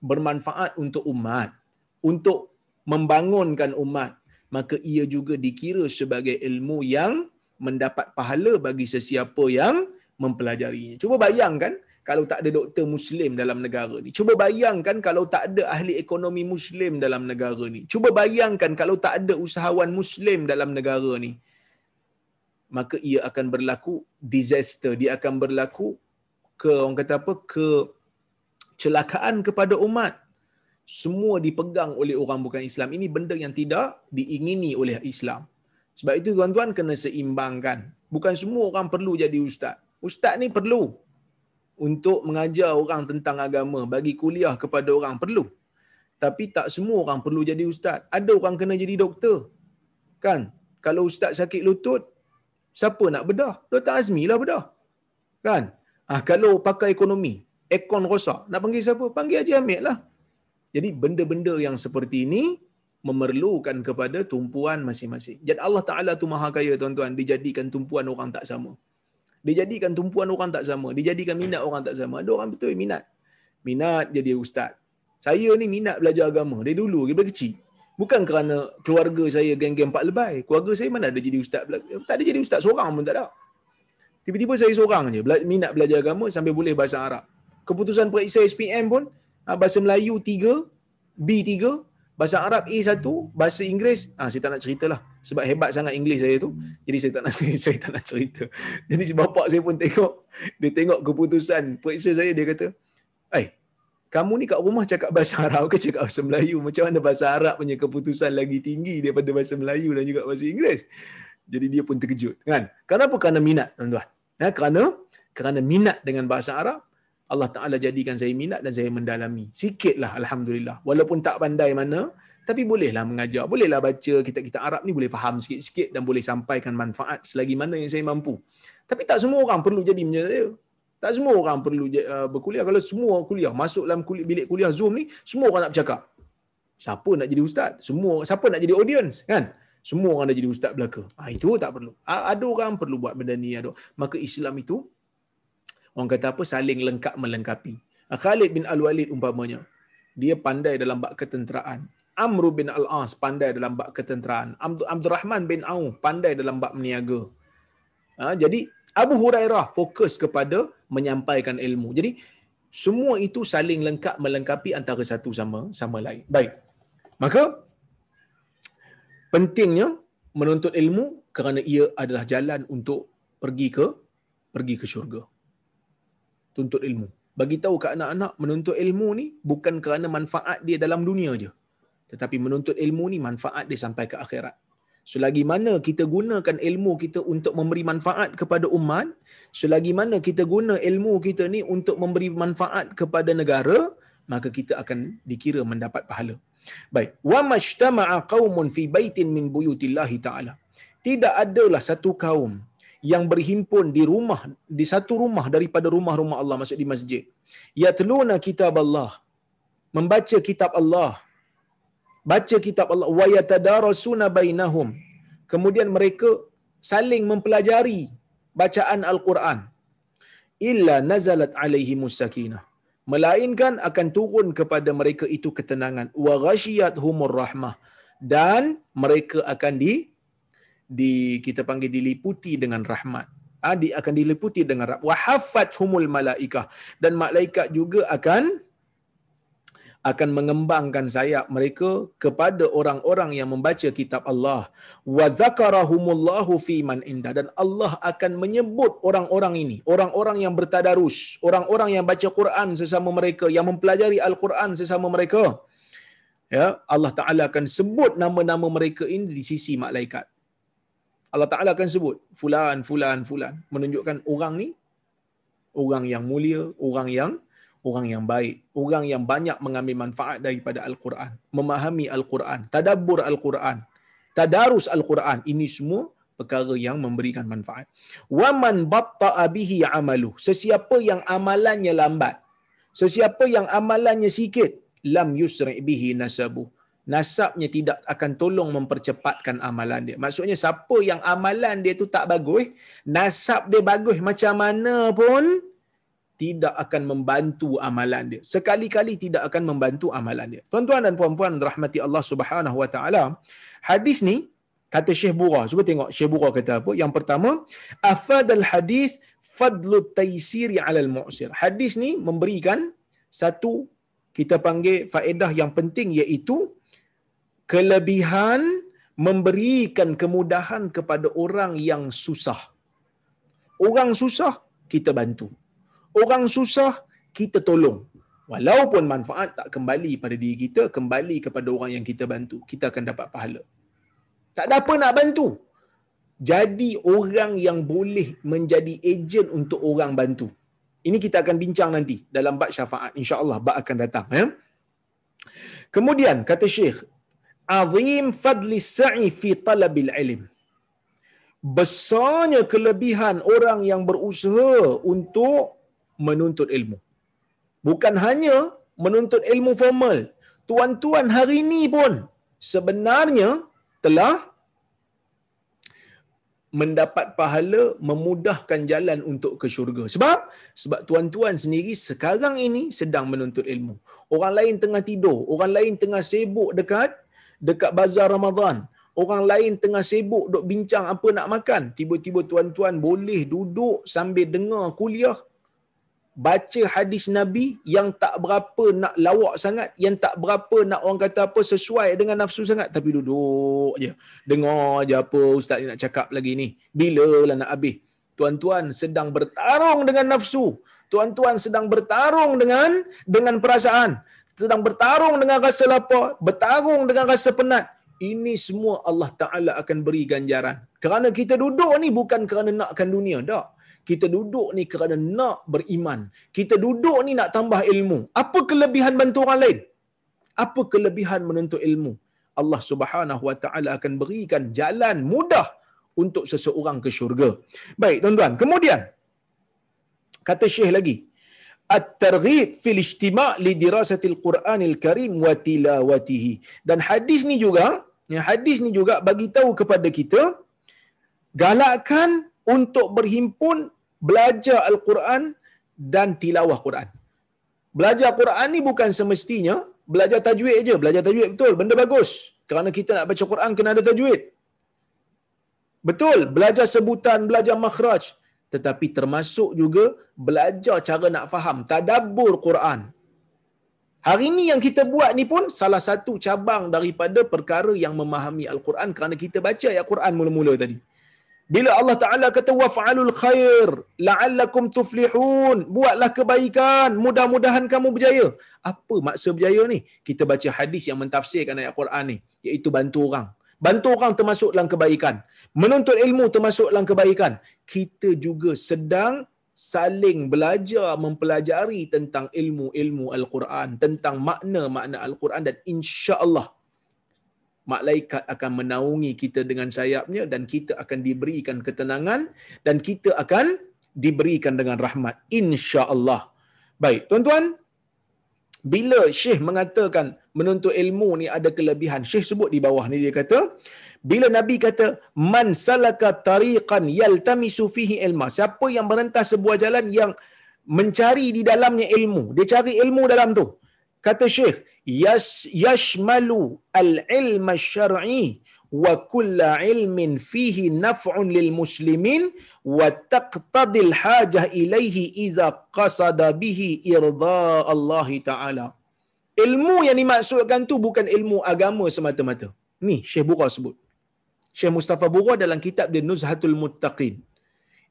bermanfaat untuk umat. Untuk membangunkan umat maka ia juga dikira sebagai ilmu yang mendapat pahala bagi sesiapa yang mempelajarinya. Cuba bayangkan kalau tak ada doktor muslim dalam negara ni. Cuba bayangkan kalau tak ada ahli ekonomi muslim dalam negara ni. Cuba bayangkan kalau tak ada usahawan muslim dalam negara ni. Maka ia akan berlaku disaster, dia akan berlaku ke orang kata apa? ke celakaan kepada umat semua dipegang oleh orang bukan Islam. Ini benda yang tidak diingini oleh Islam. Sebab itu tuan-tuan kena seimbangkan. Bukan semua orang perlu jadi ustaz. Ustaz ni perlu untuk mengajar orang tentang agama, bagi kuliah kepada orang perlu. Tapi tak semua orang perlu jadi ustaz. Ada orang kena jadi doktor. Kan? Kalau ustaz sakit lutut, siapa nak bedah? Dr. Azmi lah bedah. Kan? Ah, kalau pakai ekonomi, ekon rosak, nak panggil siapa? Panggil Haji Hamid lah. Jadi benda-benda yang seperti ini memerlukan kepada tumpuan masing-masing. Jadi Allah Ta'ala tu maha kaya tuan-tuan. Dijadikan tumpuan orang tak sama. Dijadikan tumpuan orang tak sama. Dijadikan minat orang tak sama. Ada orang betul minat. Minat jadi ustaz. Saya ni minat belajar agama. Dari dulu, dari kecil. Bukan kerana keluarga saya geng-geng Pak Lebai. Keluarga saya mana ada jadi ustaz. Tak ada jadi ustaz. Seorang pun tak ada. Tiba-tiba saya seorang je. Minat belajar agama sampai boleh bahasa Arab. Keputusan periksa SPM pun Ah, bahasa Melayu 3, B3, bahasa Arab A1, bahasa Inggeris, ah saya tak nak ceritalah sebab hebat sangat Inggeris saya tu. Jadi saya tak nak saya tak nak cerita. Jadi si bapak saya pun tengok, dia tengok keputusan periksa saya dia kata, "Eh, kamu ni kat rumah cakap bahasa Arab ke cakap bahasa Melayu? Macam mana bahasa Arab punya keputusan lagi tinggi daripada bahasa Melayu dan juga bahasa Inggeris?" Jadi dia pun terkejut, kan? Kenapa? Kerana minat, tuan-tuan. Ya, kerana kerana minat dengan bahasa Arab, Allah Ta'ala jadikan saya minat dan saya mendalami. Sikitlah Alhamdulillah. Walaupun tak pandai mana, tapi bolehlah mengajar. Bolehlah baca kitab-kitab Arab ni boleh faham sikit-sikit dan boleh sampaikan manfaat selagi mana yang saya mampu. Tapi tak semua orang perlu jadi macam saya. Tak semua orang perlu uh, berkuliah. Kalau semua kuliah, masuk dalam kuliah, bilik kuliah Zoom ni, semua orang nak bercakap. Siapa nak jadi ustaz? Semua siapa nak jadi audience, kan? Semua orang nak jadi ustaz belaka. Ah itu tak perlu. Ada orang perlu buat benda ni ada. Maka Islam itu orang kata apa? Saling lengkap melengkapi. Ah, Khalid bin Al-Walid umpamanya dia pandai dalam bab ketenteraan. Amr bin Al-As pandai dalam bab ketenteraan. Abdul Rahman bin Auf pandai dalam bab meniaga. Ha, jadi Abu Hurairah fokus kepada menyampaikan ilmu. Jadi semua itu saling lengkap melengkapi antara satu sama sama lain. Baik. Maka pentingnya menuntut ilmu kerana ia adalah jalan untuk pergi ke pergi ke syurga tuntut ilmu. Bagi tahu ke anak-anak menuntut ilmu ni bukan kerana manfaat dia dalam dunia je. Tetapi menuntut ilmu ni manfaat dia sampai ke akhirat. Selagi mana kita gunakan ilmu kita untuk memberi manfaat kepada umat, selagi mana kita guna ilmu kita ni untuk memberi manfaat kepada negara, maka kita akan dikira mendapat pahala. Baik, wa mashtama'a qaumun fi baitin min buyutillahi ta'ala. Tidak adalah satu kaum yang berhimpun di rumah di satu rumah daripada rumah-rumah Allah maksud di masjid. Yatluna kitab Allah membaca kitab Allah baca kitab Allah wa yatadarasuna bainahum. Kemudian mereka saling mempelajari bacaan al-Quran. Illa nazalat alaihi musakinah melainkan akan turun kepada mereka itu ketenangan. Wa ghashiyat humur rahmah. Dan mereka akan di di kita panggil diliputi dengan rahmat. Ha, di, akan diliputi dengan rahmat. Wa humul malaikah. Dan malaikat juga akan akan mengembangkan sayap mereka kepada orang-orang yang membaca kitab Allah. Wa zakarahumullahu fi man inda dan Allah akan menyebut orang-orang ini. Orang-orang yang bertadarus. Orang-orang yang baca Quran sesama mereka. Yang mempelajari al-Quran sesama mereka. Ya Allah Taala akan sebut nama-nama mereka ini di sisi malaikat Allah Taala akan sebut fulan fulan fulan. Menunjukkan orang ni orang yang mulia orang yang orang yang baik orang yang banyak mengambil manfaat daripada al-Quran memahami al-Quran tadabbur al-Quran tadarus al-Quran. Ini semua perkara yang memberikan manfaat. Waman batta'a bihi amalu. Sesiapa yang amalannya lambat sesiapa yang amalannya sikit lam yusri bihi nasabu nasabnya tidak akan tolong mempercepatkan amalan dia. Maksudnya siapa yang amalan dia tu tak bagus nasab dia bagus macam mana pun tidak akan membantu amalan dia. Sekali-kali tidak akan membantu amalan dia. Tuan-tuan dan puan-puan rahmati Allah Subhanahu wa taala hadis ni kata Syekh Bura cuba tengok Syekh Bura kata apa. Yang pertama afadal hadis fadlu taysiri alal mu'sir. Hadis ni memberikan satu kita panggil faedah yang penting iaitu kelebihan memberikan kemudahan kepada orang yang susah. Orang susah, kita bantu. Orang susah, kita tolong. Walaupun manfaat tak kembali pada diri kita, kembali kepada orang yang kita bantu. Kita akan dapat pahala. Tak ada apa nak bantu. Jadi orang yang boleh menjadi ejen untuk orang bantu. Ini kita akan bincang nanti dalam bab syafaat. InsyaAllah bab akan datang. Ya? Kemudian kata Syekh, azim fadli sa'i fi talabil ilm. Besarnya kelebihan orang yang berusaha untuk menuntut ilmu. Bukan hanya menuntut ilmu formal. Tuan-tuan hari ini pun sebenarnya telah mendapat pahala memudahkan jalan untuk ke syurga. Sebab sebab tuan-tuan sendiri sekarang ini sedang menuntut ilmu. Orang lain tengah tidur, orang lain tengah sibuk dekat dekat bazar Ramadan. Orang lain tengah sibuk duk bincang apa nak makan. Tiba-tiba tuan-tuan boleh duduk sambil dengar kuliah. Baca hadis Nabi yang tak berapa nak lawak sangat. Yang tak berapa nak orang kata apa sesuai dengan nafsu sangat. Tapi duduk je. Dengar je apa ustaz ni nak cakap lagi ni. Bila lah nak habis. Tuan-tuan sedang bertarung dengan nafsu. Tuan-tuan sedang bertarung dengan dengan perasaan sedang bertarung dengan rasa lapar, bertarung dengan rasa penat. Ini semua Allah Ta'ala akan beri ganjaran. Kerana kita duduk ni bukan kerana nakkan dunia. Tak. Kita duduk ni kerana nak beriman. Kita duduk ni nak tambah ilmu. Apa kelebihan bantu orang lain? Apa kelebihan menuntut ilmu? Allah Subhanahu Wa Ta'ala akan berikan jalan mudah untuk seseorang ke syurga. Baik, tuan-tuan. Kemudian, kata Syekh lagi, at-targhib fil ijtima' li dirasatil Qur'anil Karim wa tilawatihi. Dan hadis ni juga, ya hadis ni juga bagi tahu kepada kita galakkan untuk berhimpun belajar Al-Quran dan tilawah Quran. Belajar Quran ni bukan semestinya belajar tajwid aja, belajar tajwid betul, benda bagus. Kerana kita nak baca Quran kena ada tajwid. Betul, belajar sebutan, belajar makhraj tetapi termasuk juga belajar cara nak faham tadabbur Quran. Hari ini yang kita buat ni pun salah satu cabang daripada perkara yang memahami Al-Quran kerana kita baca ayat Quran mula-mula tadi. Bila Allah Taala kata waf'alul khair la'allakum tuflihun, buatlah kebaikan, mudah-mudahan kamu berjaya. Apa maksud berjaya ni? Kita baca hadis yang mentafsirkan ayat Quran ni, iaitu bantu orang. Bantu orang termasuk dalam kebaikan. Menuntut ilmu termasuk dalam kebaikan. Kita juga sedang saling belajar mempelajari tentang ilmu-ilmu Al-Quran, tentang makna-makna Al-Quran dan insya-Allah malaikat akan menaungi kita dengan sayapnya dan kita akan diberikan ketenangan dan kita akan diberikan dengan rahmat insya-Allah. Baik, tuan-tuan, bila Syekh mengatakan menuntut ilmu ni ada kelebihan. Syekh sebut di bawah ni dia kata, bila Nabi kata man salaka tariqan yaltamisu fihi ilma, siapa yang merentas sebuah jalan yang mencari di dalamnya ilmu, dia cari ilmu dalam tu. Kata Syekh, yas yashmalu al-ilma syar'i wa kulla ilmin fihi naf'un lil muslimin wa taqtadil hajah ilaihi idza qasada bihi irda Allah taala ilmu yang dimaksudkan tu bukan ilmu agama semata-mata. Ni Syekh Bura sebut. Syekh Mustafa Bura dalam kitab dia Nuzhatul Muttaqin.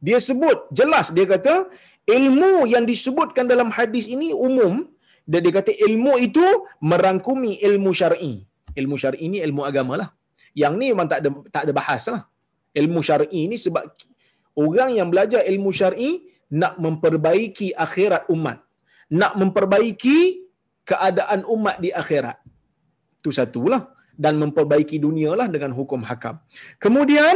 Dia sebut jelas dia kata ilmu yang disebutkan dalam hadis ini umum dan dia kata ilmu itu merangkumi ilmu syar'i. Ilmu syar'i ni ilmu agama lah. Yang ni memang tak ada tak ada bahas lah. Ilmu syar'i ni sebab orang yang belajar ilmu syar'i nak memperbaiki akhirat umat. Nak memperbaiki keadaan umat di akhirat. Itu satulah. Dan memperbaiki dunia lah dengan hukum hakam. Kemudian,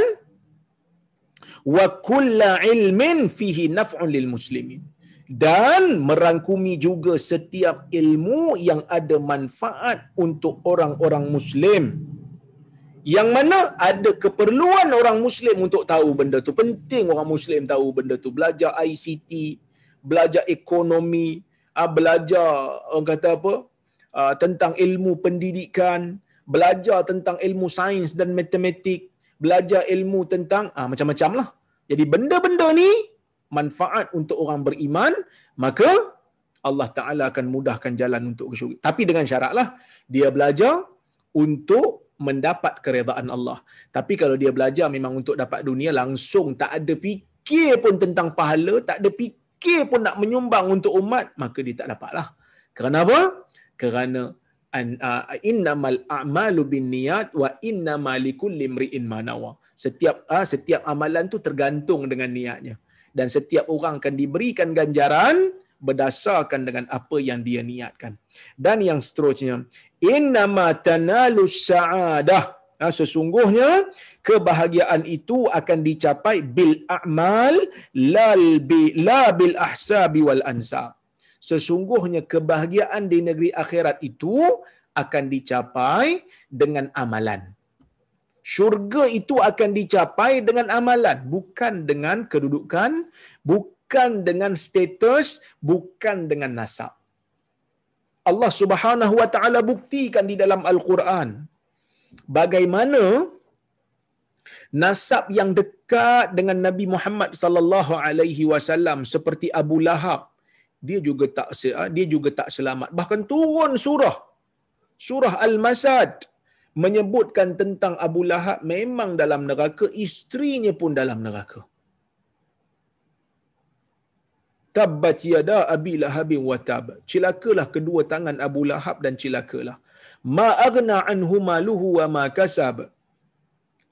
wa kulla ilmin fihi naf'un lil muslimin dan merangkumi juga setiap ilmu yang ada manfaat untuk orang-orang muslim yang mana ada keperluan orang muslim untuk tahu benda tu penting orang muslim tahu benda tu belajar ICT belajar ekonomi ah, belajar orang kata apa ah, tentang ilmu pendidikan belajar tentang ilmu sains dan matematik belajar ilmu tentang ah, macam-macam lah jadi benda-benda ni manfaat untuk orang beriman, maka Allah Ta'ala akan mudahkan jalan untuk ke syurga. Tapi dengan syaratlah, dia belajar untuk mendapat keredaan Allah. Tapi kalau dia belajar memang untuk dapat dunia, langsung tak ada fikir pun tentang pahala, tak ada fikir pun nak menyumbang untuk umat, maka dia tak dapatlah. Kerana apa? Kerana innamal a'malu bin niyat wa innamal likulli imri'in ma nawa. Setiap uh, setiap amalan tu tergantung dengan niatnya dan setiap orang akan diberikan ganjaran berdasarkan dengan apa yang dia niatkan. Dan yang seterusnya, innama tanalu sa'adah. Ha, sesungguhnya kebahagiaan itu akan dicapai bil a'mal lal bi la bil ahsabi wal ansab. Sesungguhnya kebahagiaan di negeri akhirat itu akan dicapai dengan amalan. Syurga itu akan dicapai dengan amalan bukan dengan kedudukan bukan dengan status bukan dengan nasab. Allah Subhanahu wa taala buktikan di dalam al-Quran bagaimana nasab yang dekat dengan Nabi Muhammad sallallahu alaihi wasallam seperti Abu Lahab dia juga tak dia juga tak selamat bahkan turun surah surah al-masad menyebutkan tentang Abu Lahab memang dalam neraka, isterinya pun dalam neraka. Tabbat yada Abi Lahabin wa tab. Cilakalah kedua tangan Abu Lahab dan cilakalah. Ma aghna anhu maluhu wa ma kasab.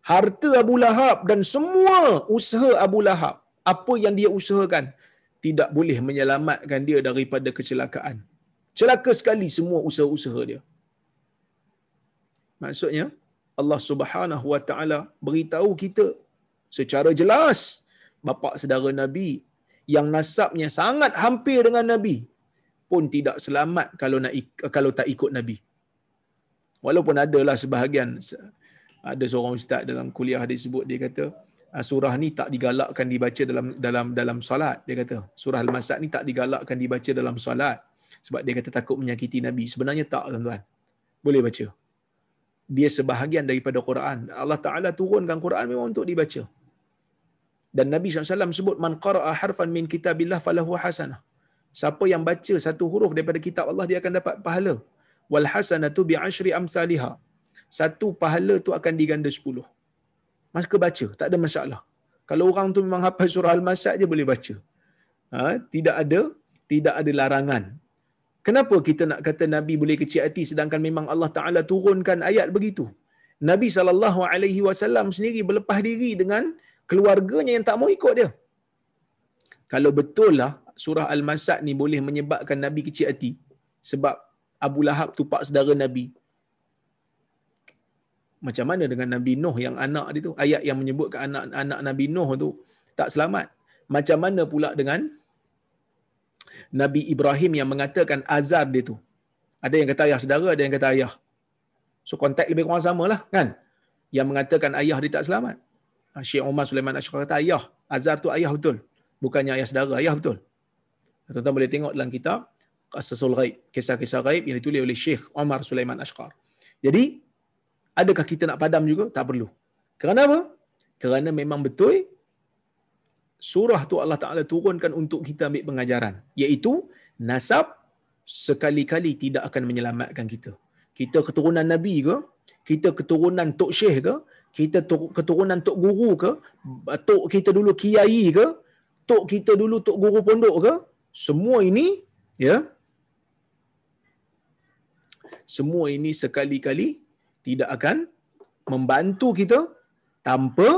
Harta Abu Lahab dan semua usaha Abu Lahab, apa yang dia usahakan, tidak boleh menyelamatkan dia daripada kecelakaan. Celaka sekali semua usaha-usaha dia. Maksudnya Allah Subhanahu Wa Taala beritahu kita secara jelas bapa saudara Nabi yang nasabnya sangat hampir dengan Nabi pun tidak selamat kalau nak kalau tak ikut Nabi. Walaupun adalah sebahagian ada seorang ustaz dalam kuliah dia sebut dia kata ah, surah ni tak digalakkan dibaca dalam dalam dalam solat dia kata surah al-masad ni tak digalakkan dibaca dalam solat sebab dia kata takut menyakiti nabi sebenarnya tak tuan-tuan boleh baca dia sebahagian daripada Quran. Allah Ta'ala turunkan Quran memang untuk dibaca. Dan Nabi SAW sebut, Man qara'a harfan min kitabillah falahu hasanah. Siapa yang baca satu huruf daripada kitab Allah, dia akan dapat pahala. Wal hasanatu bi'ashri amsaliha. Satu pahala tu akan diganda sepuluh. Maka baca, tak ada masalah. Kalau orang tu memang hafal surah Al-Masad je boleh baca. Ha? Tidak ada tidak ada larangan Kenapa kita nak kata Nabi boleh kecil hati sedangkan memang Allah Taala turunkan ayat begitu? Nabi sallallahu alaihi wasallam sendiri berlepas diri dengan keluarganya yang tak mau ikut dia. Kalau betul lah surah Al-Masad ni boleh menyebabkan Nabi kecil hati sebab Abu Lahab tu pak saudara Nabi. Macam mana dengan Nabi Nuh yang anak dia tu? Ayat yang menyebutkan anak-anak Nabi Nuh tu tak selamat. Macam mana pula dengan Nabi Ibrahim yang mengatakan azar dia tu. Ada yang kata ayah saudara, ada yang kata ayah. So konteks lebih kurang sama lah kan. Yang mengatakan ayah dia tak selamat. Ha, Syekh Umar Sulaiman Ashkar kata ayah. Azar tu ayah betul. Bukannya ayah saudara, ayah betul. Tuan-tuan boleh tengok dalam kitab Qasasul Ghaib. Kisah-kisah ghaib yang ditulis oleh Syekh Umar Sulaiman Ashkar. Jadi, adakah kita nak padam juga? Tak perlu. Kerana apa? Kerana memang betul surah tu Allah Taala turunkan untuk kita ambil pengajaran iaitu nasab sekali-kali tidak akan menyelamatkan kita. Kita keturunan Nabi ke? Kita keturunan Tok Syekh ke? Kita keturunan Tok Guru ke? Tok kita dulu Kiai ke? Tok kita dulu Tok Guru Pondok ke? Semua ini, ya, semua ini sekali-kali tidak akan membantu kita tanpa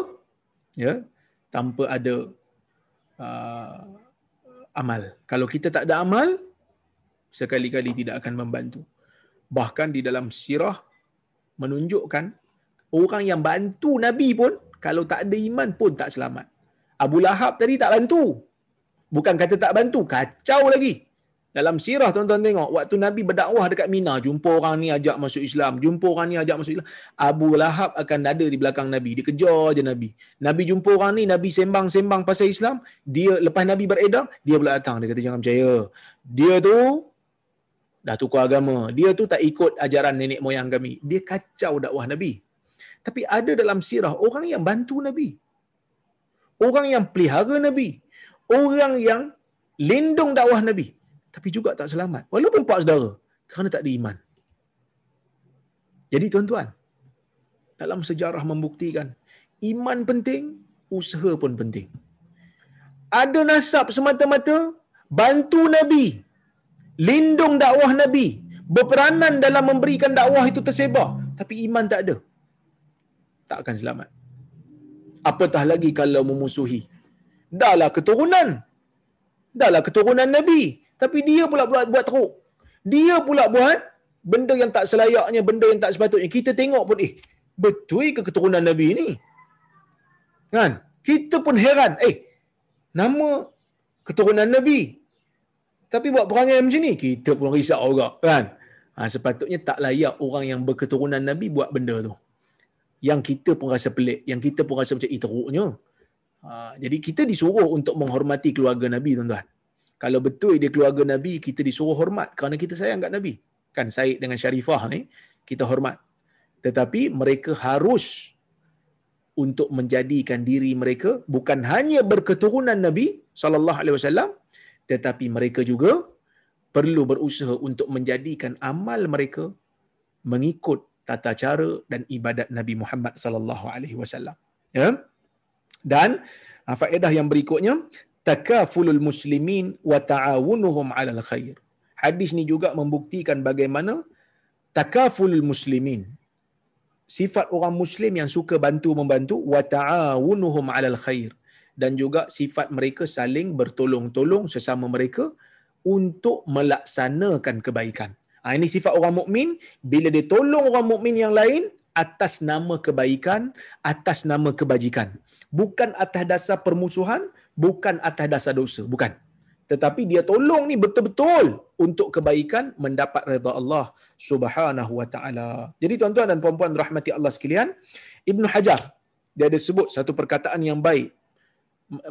ya tanpa ada uh, amal. Kalau kita tak ada amal, sekali-kali tidak akan membantu. Bahkan di dalam sirah menunjukkan orang yang bantu Nabi pun kalau tak ada iman pun tak selamat. Abu Lahab tadi tak bantu. Bukan kata tak bantu, kacau lagi. Dalam sirah tuan-tuan tengok, waktu Nabi berdakwah dekat Mina, jumpa orang ni ajak masuk Islam, jumpa orang ni ajak masuk Islam. Abu Lahab akan ada di belakang Nabi, dia kejar je Nabi. Nabi jumpa orang ni, Nabi sembang-sembang pasal Islam, dia lepas Nabi beredar, dia pula datang, dia kata jangan percaya. Dia tu dah tukar agama. Dia tu tak ikut ajaran nenek moyang kami. Dia kacau dakwah Nabi. Tapi ada dalam sirah orang yang bantu Nabi. Orang yang pelihara Nabi. Orang yang lindung dakwah Nabi tapi juga tak selamat. Walaupun pak saudara, kerana tak ada iman. Jadi tuan-tuan, dalam sejarah membuktikan, iman penting, usaha pun penting. Ada nasab semata-mata, bantu Nabi, lindung dakwah Nabi, berperanan dalam memberikan dakwah itu tersebar, tapi iman tak ada. Tak akan selamat. Apatah lagi kalau memusuhi. Dahlah keturunan. Dahlah keturunan Nabi tapi dia pula buat buat teruk. Dia pula buat benda yang tak selayaknya, benda yang tak sepatutnya. Kita tengok pun, eh, betul ke keturunan Nabi ni? Kan? Kita pun heran, eh, nama keturunan Nabi. Tapi buat perangai macam ni, kita pun risau juga. Kan? Ha, sepatutnya tak layak orang yang berketurunan Nabi buat benda tu. Yang kita pun rasa pelik, yang kita pun rasa macam, eh, teruknya. Ha, jadi kita disuruh untuk menghormati keluarga Nabi, tuan-tuan kalau betul dia keluarga Nabi, kita disuruh hormat kerana kita sayang kat Nabi. Kan Said dengan Syarifah ni, kita hormat. Tetapi mereka harus untuk menjadikan diri mereka bukan hanya berketurunan Nabi sallallahu alaihi wasallam tetapi mereka juga perlu berusaha untuk menjadikan amal mereka mengikut tata cara dan ibadat Nabi Muhammad sallallahu alaihi wasallam ya dan ah, faedah yang berikutnya takafulul muslimin wa ta'awunuhum 'alal khair. Hadis ni juga membuktikan bagaimana takafulul muslimin sifat orang muslim yang suka bantu membantu wa ta'awunuhum 'alal khair dan juga sifat mereka saling bertolong-tolong sesama mereka untuk melaksanakan kebaikan. Ha, ini sifat orang mukmin bila dia tolong orang mukmin yang lain atas nama kebaikan, atas nama kebajikan. Bukan atas dasar permusuhan, bukan atas dasar dosa, bukan. Tetapi dia tolong ni betul-betul untuk kebaikan mendapat redha Allah Subhanahu wa taala. Jadi tuan-tuan dan puan-puan rahmati Allah sekalian, Ibnu Hajar dia ada sebut satu perkataan yang baik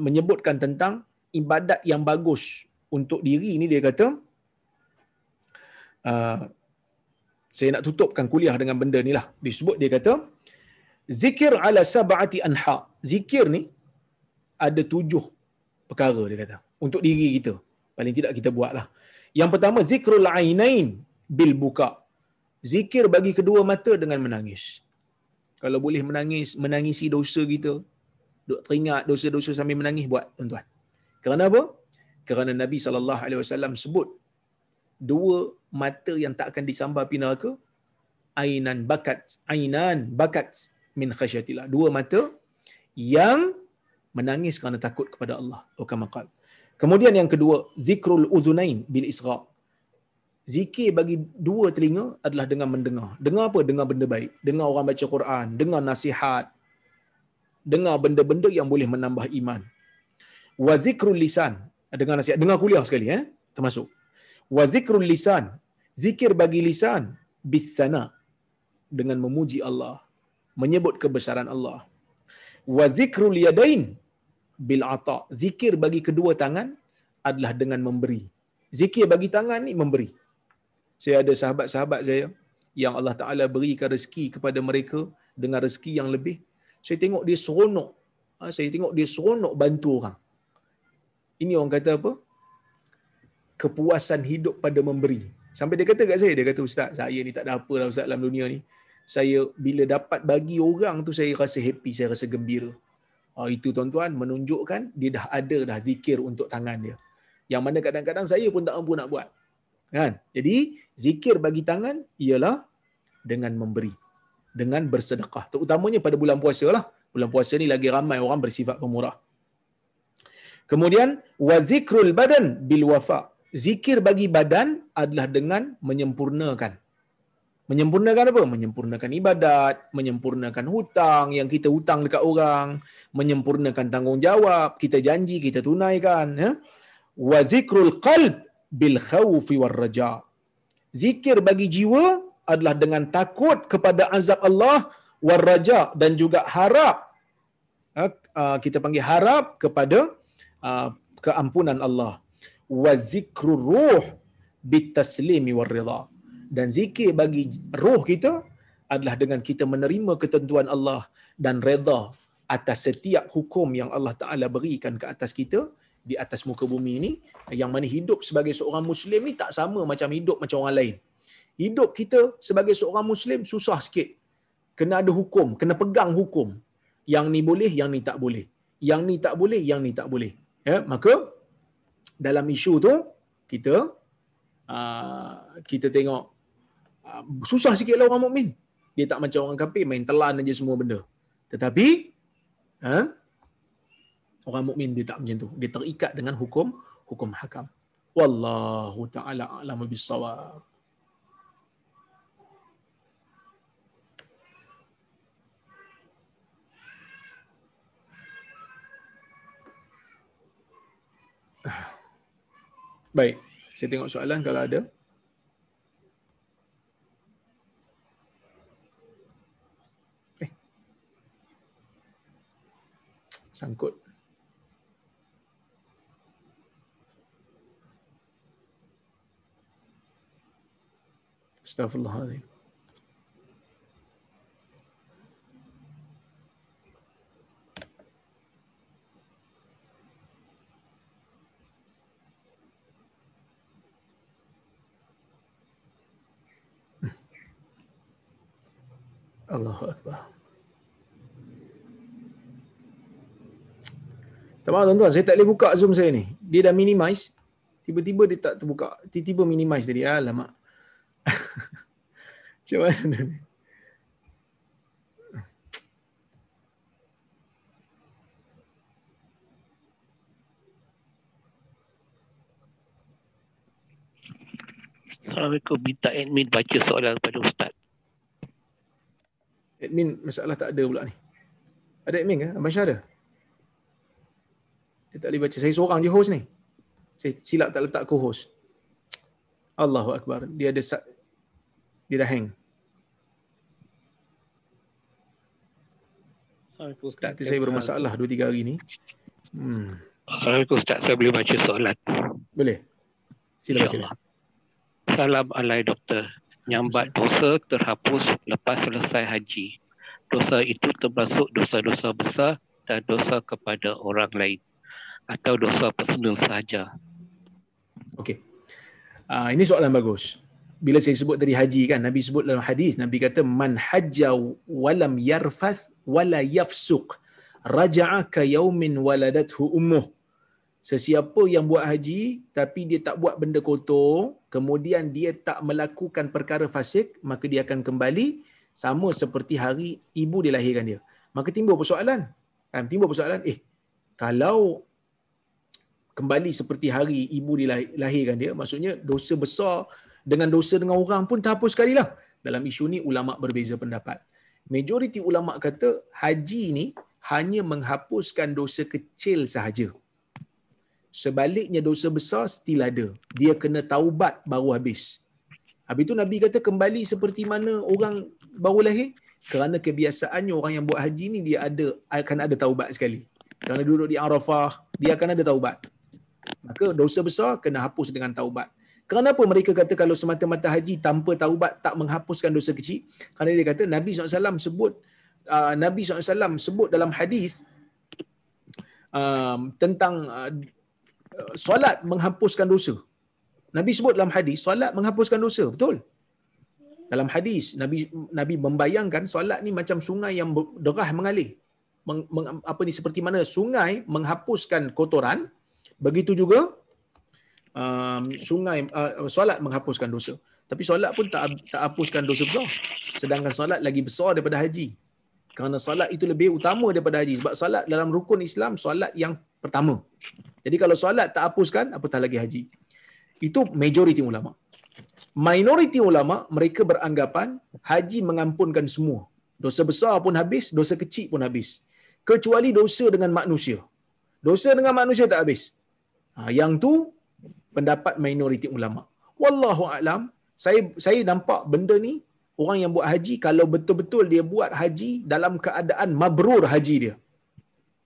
menyebutkan tentang ibadat yang bagus untuk diri ini dia kata uh, saya nak tutupkan kuliah dengan benda ni lah. Disebut dia kata zikir ala sab'ati anha. Zikir ni ada tujuh perkara dia kata untuk diri kita. Paling tidak kita buatlah. Yang pertama zikrul ainain bil buka. Zikir bagi kedua mata dengan menangis. Kalau boleh menangis menangisi dosa kita duk teringat dosa-dosa sambil menangis buat tuan-tuan. Kerana apa? Kerana Nabi sallallahu alaihi wasallam sebut dua mata yang tak akan disambar api neraka ainan bakat ainan bakat min khasyatillah. Dua mata yang menangis kerana takut kepada Allah. Kamakal. Kemudian yang kedua, zikrul uzunain bil isra. Zikir bagi dua telinga adalah dengan mendengar. Dengar apa? Dengar benda baik. Dengar orang baca Quran, dengar nasihat. Dengar benda-benda yang boleh menambah iman. Wa zikrul lisan. Dengar nasihat, dengar kuliah sekali eh, termasuk. Wa zikrul lisan. Zikir bagi lisan bisana dengan memuji Allah, menyebut kebesaran Allah. Wa zikrul yadain bil ata. Zikir bagi kedua tangan adalah dengan memberi. Zikir bagi tangan ni memberi. Saya ada sahabat-sahabat saya yang Allah Taala berikan rezeki kepada mereka dengan rezeki yang lebih. Saya tengok dia seronok. Ha, saya tengok dia seronok bantu orang. Ini orang kata apa? kepuasan hidup pada memberi. Sampai dia kata kat saya, dia kata ustaz, saya ni tak ada apa lah ustaz dalam dunia ni. Saya bila dapat bagi orang tu saya rasa happy, saya rasa gembira. Oh, itu tuan-tuan menunjukkan dia dah ada dah zikir untuk tangan dia. Yang mana kadang-kadang saya pun tak mampu nak buat. Kan? Jadi zikir bagi tangan ialah dengan memberi. Dengan bersedekah. Terutamanya pada bulan puasa lah. Bulan puasa ni lagi ramai orang bersifat pemurah. Kemudian zikrul badan bil wafa. Zikir bagi badan adalah dengan menyempurnakan. Menyempurnakan apa? Menyempurnakan ibadat, menyempurnakan hutang yang kita hutang dekat orang, menyempurnakan tanggungjawab, kita janji kita tunaikan, ya. Wa zikrul qalb bil khawfi war raja. Zikir bagi jiwa adalah dengan takut kepada azab Allah war raja dan juga harap ha, uh, kita panggil harap kepada uh, keampunan Allah. Wa zikrur ruh bit taslimi war ridha. Dan zikir bagi roh kita adalah dengan kita menerima ketentuan Allah dan redha atas setiap hukum yang Allah Taala berikan ke atas kita di atas muka bumi ini yang mana hidup sebagai seorang muslim ni tak sama macam hidup macam orang lain. Hidup kita sebagai seorang muslim susah sikit. Kena ada hukum, kena pegang hukum. Yang ni boleh, yang ni tak boleh. Yang ni tak boleh, yang ni tak boleh. Ya, maka dalam isu tu kita uh, kita tengok susah sikitlah orang mukmin. Dia tak macam orang kafir main telan aja semua benda. Tetapi uh, Orang mukmin dia tak macam tu. Dia terikat dengan hukum hukum hakam. Wallahu taala a'lamu bissawab. Baik, saya tengok soalan kalau ada. Eh. Sangkut. Astaghfirullahaladzim. Allahu Akbar. Tak maaf tuan-tuan, saya tak boleh buka Zoom saya ni. Dia dah minimize. Tiba-tiba dia tak terbuka. Tiba-tiba minimize tadi. Alamak. Macam mana ni? Assalamualaikum. Minta admin baca soalan kepada Ustaz. Admin masalah tak ada pula ni. Ada admin ke? Abang Syah ada? Dia tak boleh baca. Saya seorang je host ni. Saya silap tak letak co-host. Allahu Akbar. Dia ada dia dah hang. Nanti saya bermasalah 2-3 hari ni. Hmm. Assalamualaikum Ustaz, saya boleh baca soalan. Boleh. Sila baca. Salam alai doktor. Nyambat dosa terhapus lepas selesai haji. Dosa itu termasuk dosa-dosa besar dan dosa kepada orang lain. Atau dosa personal sahaja. Okey. Uh, ini soalan bagus. Bila saya sebut tadi haji kan, Nabi sebut dalam hadis, Nabi kata man hajja walam yarfath wala yafsuq raja'a ka yaumin waladathu ummuh. Sesiapa yang buat haji tapi dia tak buat benda kotor, kemudian dia tak melakukan perkara fasik, maka dia akan kembali sama seperti hari ibu dilahirkan dia. Maka timbul persoalan. Kan timbul persoalan, eh kalau kembali seperti hari ibu dilahirkan dia, maksudnya dosa besar dengan dosa dengan orang pun terhapus sekali lah. Dalam isu ni ulama berbeza pendapat. Majoriti ulama kata haji ni hanya menghapuskan dosa kecil sahaja. Sebaliknya dosa besar still ada. Dia kena taubat baru habis. Habis tu Nabi kata kembali seperti mana orang baru lahir. Kerana kebiasaannya orang yang buat haji ni dia ada akan ada taubat sekali. Kerana duduk di Arafah, dia akan ada taubat. Maka dosa besar kena hapus dengan taubat. Kenapa mereka kata kalau semata-mata haji tanpa taubat tak menghapuskan dosa kecil? Kerana dia kata Nabi SAW sebut uh, Nabi SAW sebut dalam hadis uh, tentang uh, solat menghapuskan dosa. Nabi sebut dalam hadis solat menghapuskan dosa, betul? Dalam hadis Nabi Nabi membayangkan solat ni macam sungai yang derah mengalir. Meng, meng, apa ni seperti mana sungai menghapuskan kotoran, begitu juga um, sungai uh, solat menghapuskan dosa. Tapi solat pun tak tak hapuskan dosa besar. Sedangkan solat lagi besar daripada haji. Kerana solat itu lebih utama daripada haji. Sebab solat dalam rukun Islam, solat yang pertama. Jadi kalau solat tak hapuskan, apatah lagi haji. Itu majoriti ulama. Minoriti ulama, mereka beranggapan haji mengampunkan semua. Dosa besar pun habis, dosa kecil pun habis. Kecuali dosa dengan manusia. Dosa dengan manusia tak habis. Ha, yang tu pendapat minoriti ulama. Wallahu alam, saya saya nampak benda ni orang yang buat haji kalau betul-betul dia buat haji dalam keadaan mabrur haji dia.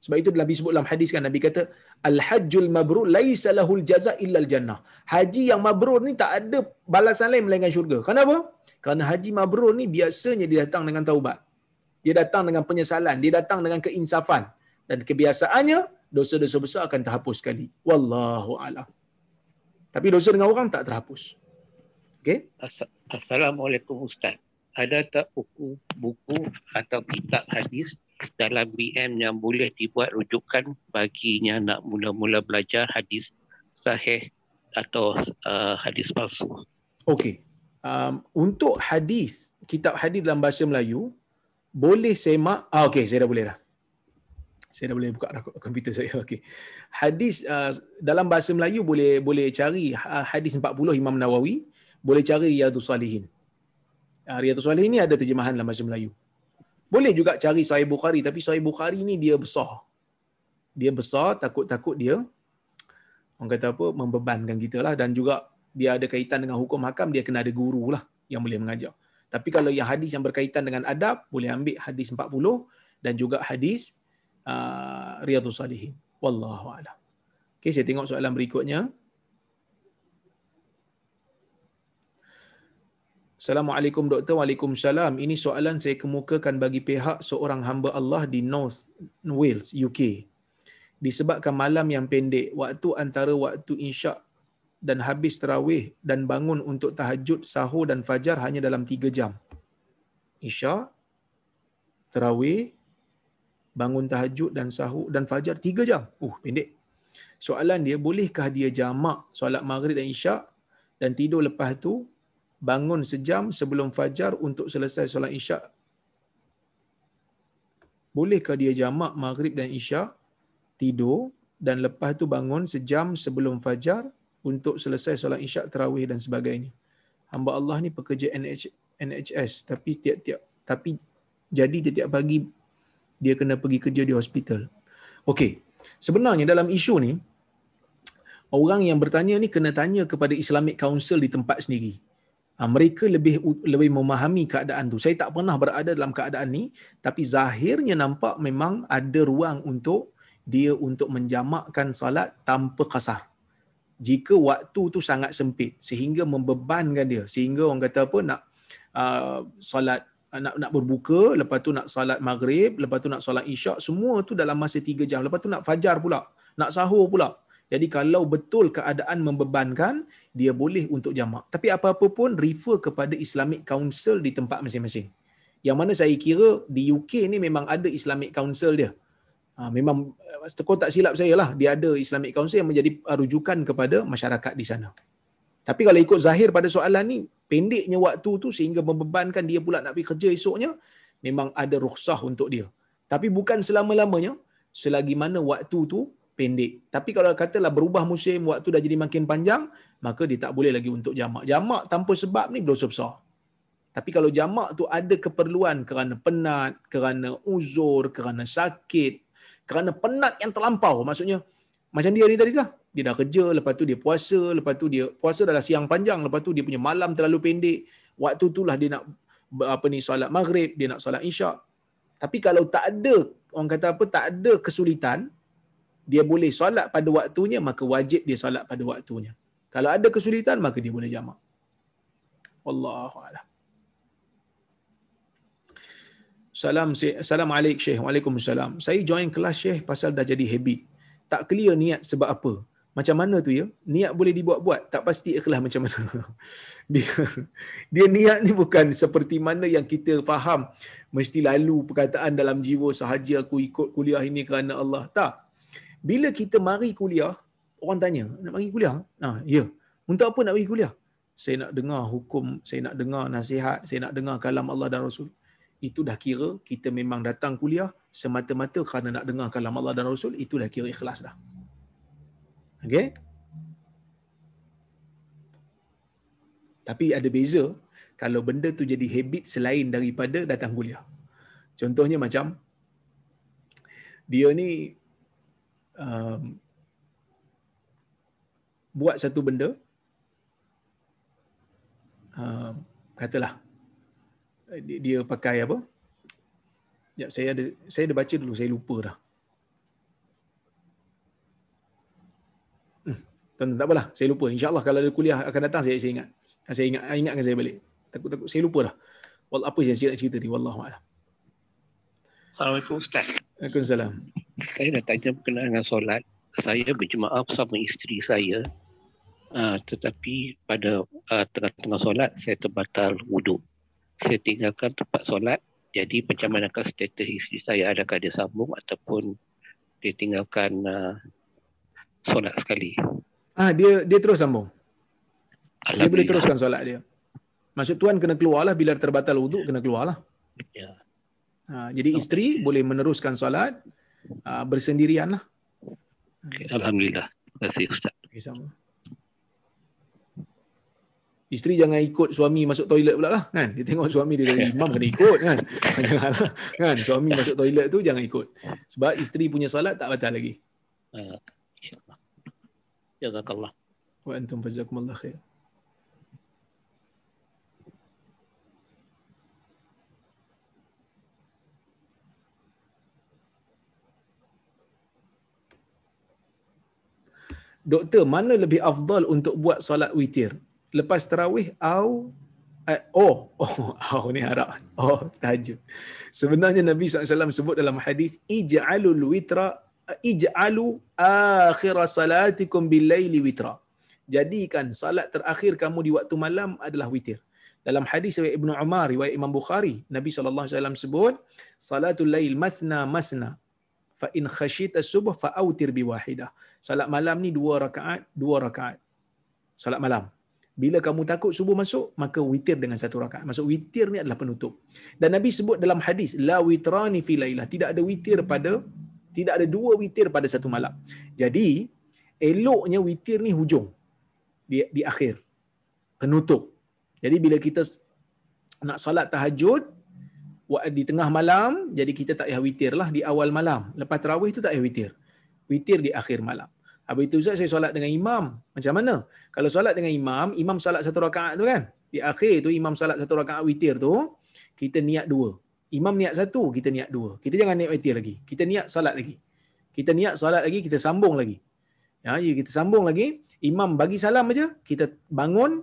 Sebab itu Nabi sebut dalam hadis kan Nabi kata al-hajjul mabrur laisa lahul jaza illa al-jannah. Haji yang mabrur ni tak ada balasan lain melainkan syurga. Kenapa? Kerana haji mabrur ni biasanya dia datang dengan taubat. Dia datang dengan penyesalan, dia datang dengan keinsafan dan kebiasaannya dosa-dosa besar akan terhapus sekali. Wallahu a'lam. Tapi dosa dengan orang tak terhapus. Okay? Assalamualaikum Ustaz. Ada tak buku buku atau kitab hadis dalam BM yang boleh dibuat rujukan baginya nak mula-mula belajar hadis sahih atau uh, hadis palsu? Okey. Um, untuk hadis, kitab hadis dalam bahasa Melayu, boleh semak. Ah, Okey, saya dah boleh dah. Saya dah boleh buka komputer saya. Okey. Hadis uh, dalam bahasa Melayu boleh boleh cari uh, hadis 40 Imam Nawawi boleh cari Riyadhus Salihin. Uh, Riyadhus Salihin ni ada terjemahan dalam bahasa Melayu. Boleh juga cari Sahih Bukhari tapi Sahih Bukhari ni dia besar. Dia besar takut-takut dia orang kata apa membebankan kita lah dan juga dia ada kaitan dengan hukum hakam dia kena ada guru lah yang boleh mengajar. Tapi kalau yang hadis yang berkaitan dengan adab boleh ambil hadis 40 dan juga hadis uh, Riyadhus Salihin. Wallahu a'lam. Okay, saya tengok soalan berikutnya. Assalamualaikum doktor. Waalaikumsalam. Ini soalan saya kemukakan bagi pihak seorang hamba Allah di North Wales, UK. Disebabkan malam yang pendek, waktu antara waktu insya' dan habis terawih dan bangun untuk tahajud, sahur dan fajar hanya dalam tiga jam. Isya, terawih, bangun tahajud dan sahur dan fajar tiga jam. Uh, pendek. Soalan dia, bolehkah dia jamak solat maghrib dan isya' dan tidur lepas tu bangun sejam sebelum fajar untuk selesai solat isyak. Bolehkah dia jamak maghrib dan isyak, tidur dan lepas tu bangun sejam sebelum fajar untuk selesai solat isyak, terawih dan sebagainya. Hamba Allah ni pekerja NH, NHS tapi tiap-tiap tapi jadi tiap-tiap pagi dia kena pergi kerja di hospital. Okey. Sebenarnya dalam isu ni orang yang bertanya ni kena tanya kepada Islamic Council di tempat sendiri. Ha, mereka lebih lebih memahami keadaan tu. Saya tak pernah berada dalam keadaan ni, tapi zahirnya nampak memang ada ruang untuk dia untuk menjamakkan salat tanpa kasar. Jika waktu tu sangat sempit sehingga membebankan dia, sehingga orang kata apa nak uh, salat nak nak berbuka, lepas tu nak salat maghrib, lepas tu nak salat isyak, semua tu dalam masa tiga jam. Lepas tu nak fajar pula, nak sahur pula. Jadi kalau betul keadaan membebankan, dia boleh untuk jamak. Tapi apa-apa pun refer kepada Islamic Council di tempat masing-masing. Yang mana saya kira di UK ni memang ada Islamic Council dia. Ha, memang kau tak silap saya lah, dia ada Islamic Council yang menjadi rujukan kepada masyarakat di sana. Tapi kalau ikut zahir pada soalan ni, pendeknya waktu tu sehingga membebankan dia pula nak pergi kerja esoknya, memang ada rukhsah untuk dia. Tapi bukan selama-lamanya, selagi mana waktu tu pendek. Tapi kalau katalah berubah musim, waktu dah jadi makin panjang, maka dia tak boleh lagi untuk jamak. Jamak tanpa sebab ni dosa besar. Tapi kalau jamak tu ada keperluan kerana penat, kerana uzur, kerana sakit, kerana penat yang terlampau, maksudnya macam dia ni tadi lah. Dia dah kerja, lepas tu dia puasa, lepas tu dia puasa dah siang panjang, lepas tu dia punya malam terlalu pendek. Waktu tu lah dia nak apa ni solat maghrib, dia nak solat isyak. Tapi kalau tak ada, orang kata apa, tak ada kesulitan, dia boleh solat pada waktunya maka wajib dia solat pada waktunya. Kalau ada kesulitan maka dia boleh jamak. Wallahu a'lam. Salam salam alaik Syekh. Waalaikumsalam. Saya join kelas Syekh pasal dah jadi habit. Tak clear niat sebab apa. Macam mana tu ya? Niat boleh dibuat-buat tak pasti ikhlas macam mana. Dia dia niat ni bukan seperti mana yang kita faham. Mesti lalu perkataan dalam jiwa sahaja aku ikut kuliah ini kerana Allah. Tak. Bila kita mari kuliah orang tanya nak mari kuliah? Nah ya. Untuk apa nak pergi kuliah? Saya nak dengar hukum saya nak dengar nasihat saya nak dengar kalam Allah dan Rasul. Itu dah kira kita memang datang kuliah semata-mata kerana nak dengar kalam Allah dan Rasul itu dah kira ikhlas dah Okay? Tapi ada beza kalau benda tu jadi habit selain daripada datang kuliah. Contohnya macam dia ni um, buat satu benda um, katalah dia, dia pakai apa? Ya, saya ada saya ada baca dulu, saya lupa dah. Tuan-tuan tak apalah, saya lupa. InsyaAllah kalau ada kuliah akan datang, saya, saya ingat. Saya ingat, ingatkan saya balik. Takut-takut, saya lupa dah. Wal apa yang saya nak cerita ni? Wallahualam. Assalamualaikum Ustaz. Waalaikumsalam. Saya dah tanya berkenaan dengan solat. Saya berjemaah bersama isteri saya. Uh, tetapi pada uh, tengah-tengah solat, saya terbatal wuduk. Saya tinggalkan tempat solat. Jadi macam manakah status isteri saya? Adakah dia sambung ataupun dia tinggalkan uh, solat sekali? Ah dia dia terus sambung. Dia boleh teruskan solat dia. Maksud tuan kena keluarlah bila terbatal wuduk kena keluarlah. Ya. Ha, jadi isteri okay. boleh meneruskan solat uh, bersendirianlah. Okay. Alhamdulillah. Terima kasih Ustaz. Okay, sama. Isteri jangan ikut suami masuk toilet pula lah kan. Dia tengok suami dia dari imam kena ikut kan. Janganlah kan. Suami masuk toilet tu jangan ikut. Sebab isteri punya solat tak batal lagi. Uh. Jazakallah. Wa antum jazakumullah khair. Doktor, mana lebih afdal untuk buat solat witir? Lepas tarawih atau eh, oh, oh, oh, ni harap. Oh, tahajud. Sebenarnya Nabi SAW sebut dalam hadis ij'alul witra ij'alu akhir salatikum bil laili witra. Jadikan salat terakhir kamu di waktu malam adalah witir. Dalam hadis riwayat Ibnu Umar riwayat Imam Bukhari, Nabi sallallahu alaihi wasallam sebut, salatul lail masna masna fa in khashita subh fa autir bi wahidah. Salat malam ni dua rakaat, dua rakaat. Salat malam. Bila kamu takut subuh masuk, maka witir dengan satu rakaat. Maksud witir ni adalah penutup. Dan Nabi sebut dalam hadis, la witrani fi lailah. Tidak ada witir pada tidak ada dua witir pada satu malam. Jadi, eloknya witir ni hujung. Di, di akhir. Penutup. Jadi, bila kita nak solat tahajud, di tengah malam, jadi kita tak payah witir lah di awal malam. Lepas terawih tu tak payah witir. Witir di akhir malam. Habis itu Ustaz, saya solat dengan imam. Macam mana? Kalau solat dengan imam, imam solat satu rakaat tu kan? Di akhir tu, imam solat satu rakaat witir tu, kita niat dua. Imam niat satu, kita niat dua. Kita jangan niat witir lagi. Kita niat salat lagi. Kita niat salat lagi, kita sambung lagi. Ya, ya kita sambung lagi. Imam bagi salam aja, kita bangun,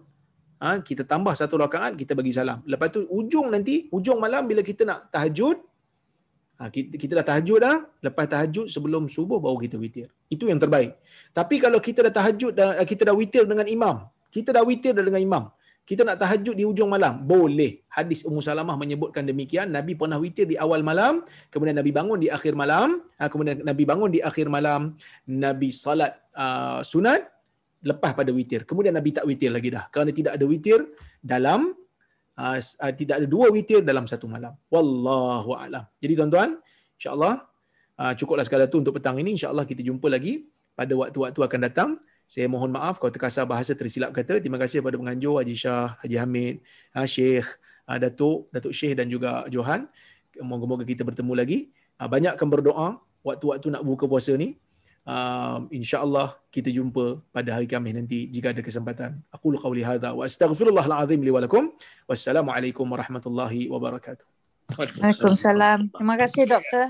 ha, kita tambah satu rakaat, kita bagi salam. Lepas tu ujung nanti, ujung malam bila kita nak tahajud, ha, kita, kita dah tahajud dah, lepas tahajud sebelum subuh baru kita witir. Itu yang terbaik. Tapi kalau kita dah tahajud, dah, kita dah witir dengan imam, kita dah witir dah dengan imam, kita nak tahajud di hujung malam? Boleh. Hadis Ummu Salamah menyebutkan demikian. Nabi pernah witir di awal malam kemudian Nabi bangun di akhir malam ha, kemudian Nabi bangun di akhir malam Nabi salat uh, sunat lepas pada witir. Kemudian Nabi tak witir lagi dah. Kerana tidak ada witir dalam uh, tidak ada dua witir dalam satu malam. Wallahu alam. Jadi tuan-tuan insyaallah cukuplah sekadar tu untuk petang ini. Insyaallah kita jumpa lagi pada waktu-waktu akan datang saya mohon maaf kalau terkasar bahasa tersilap kata. Terima kasih kepada penganjur Haji Shah, Haji Hamid, ha, Syekh, ha, Datuk, Datuk Syekh dan juga Johan. Moga-moga kita bertemu lagi. Ha, banyakkan berdoa waktu-waktu nak buka puasa ni. Uh, InsyaAllah kita jumpa pada hari Khamis nanti jika ada kesempatan. Aku lu qawli hadha wa astaghfirullahaladzim li walakum. Wassalamualaikum warahmatullahi wabarakatuh. Waalaikumsalam. Terima kasih doktor.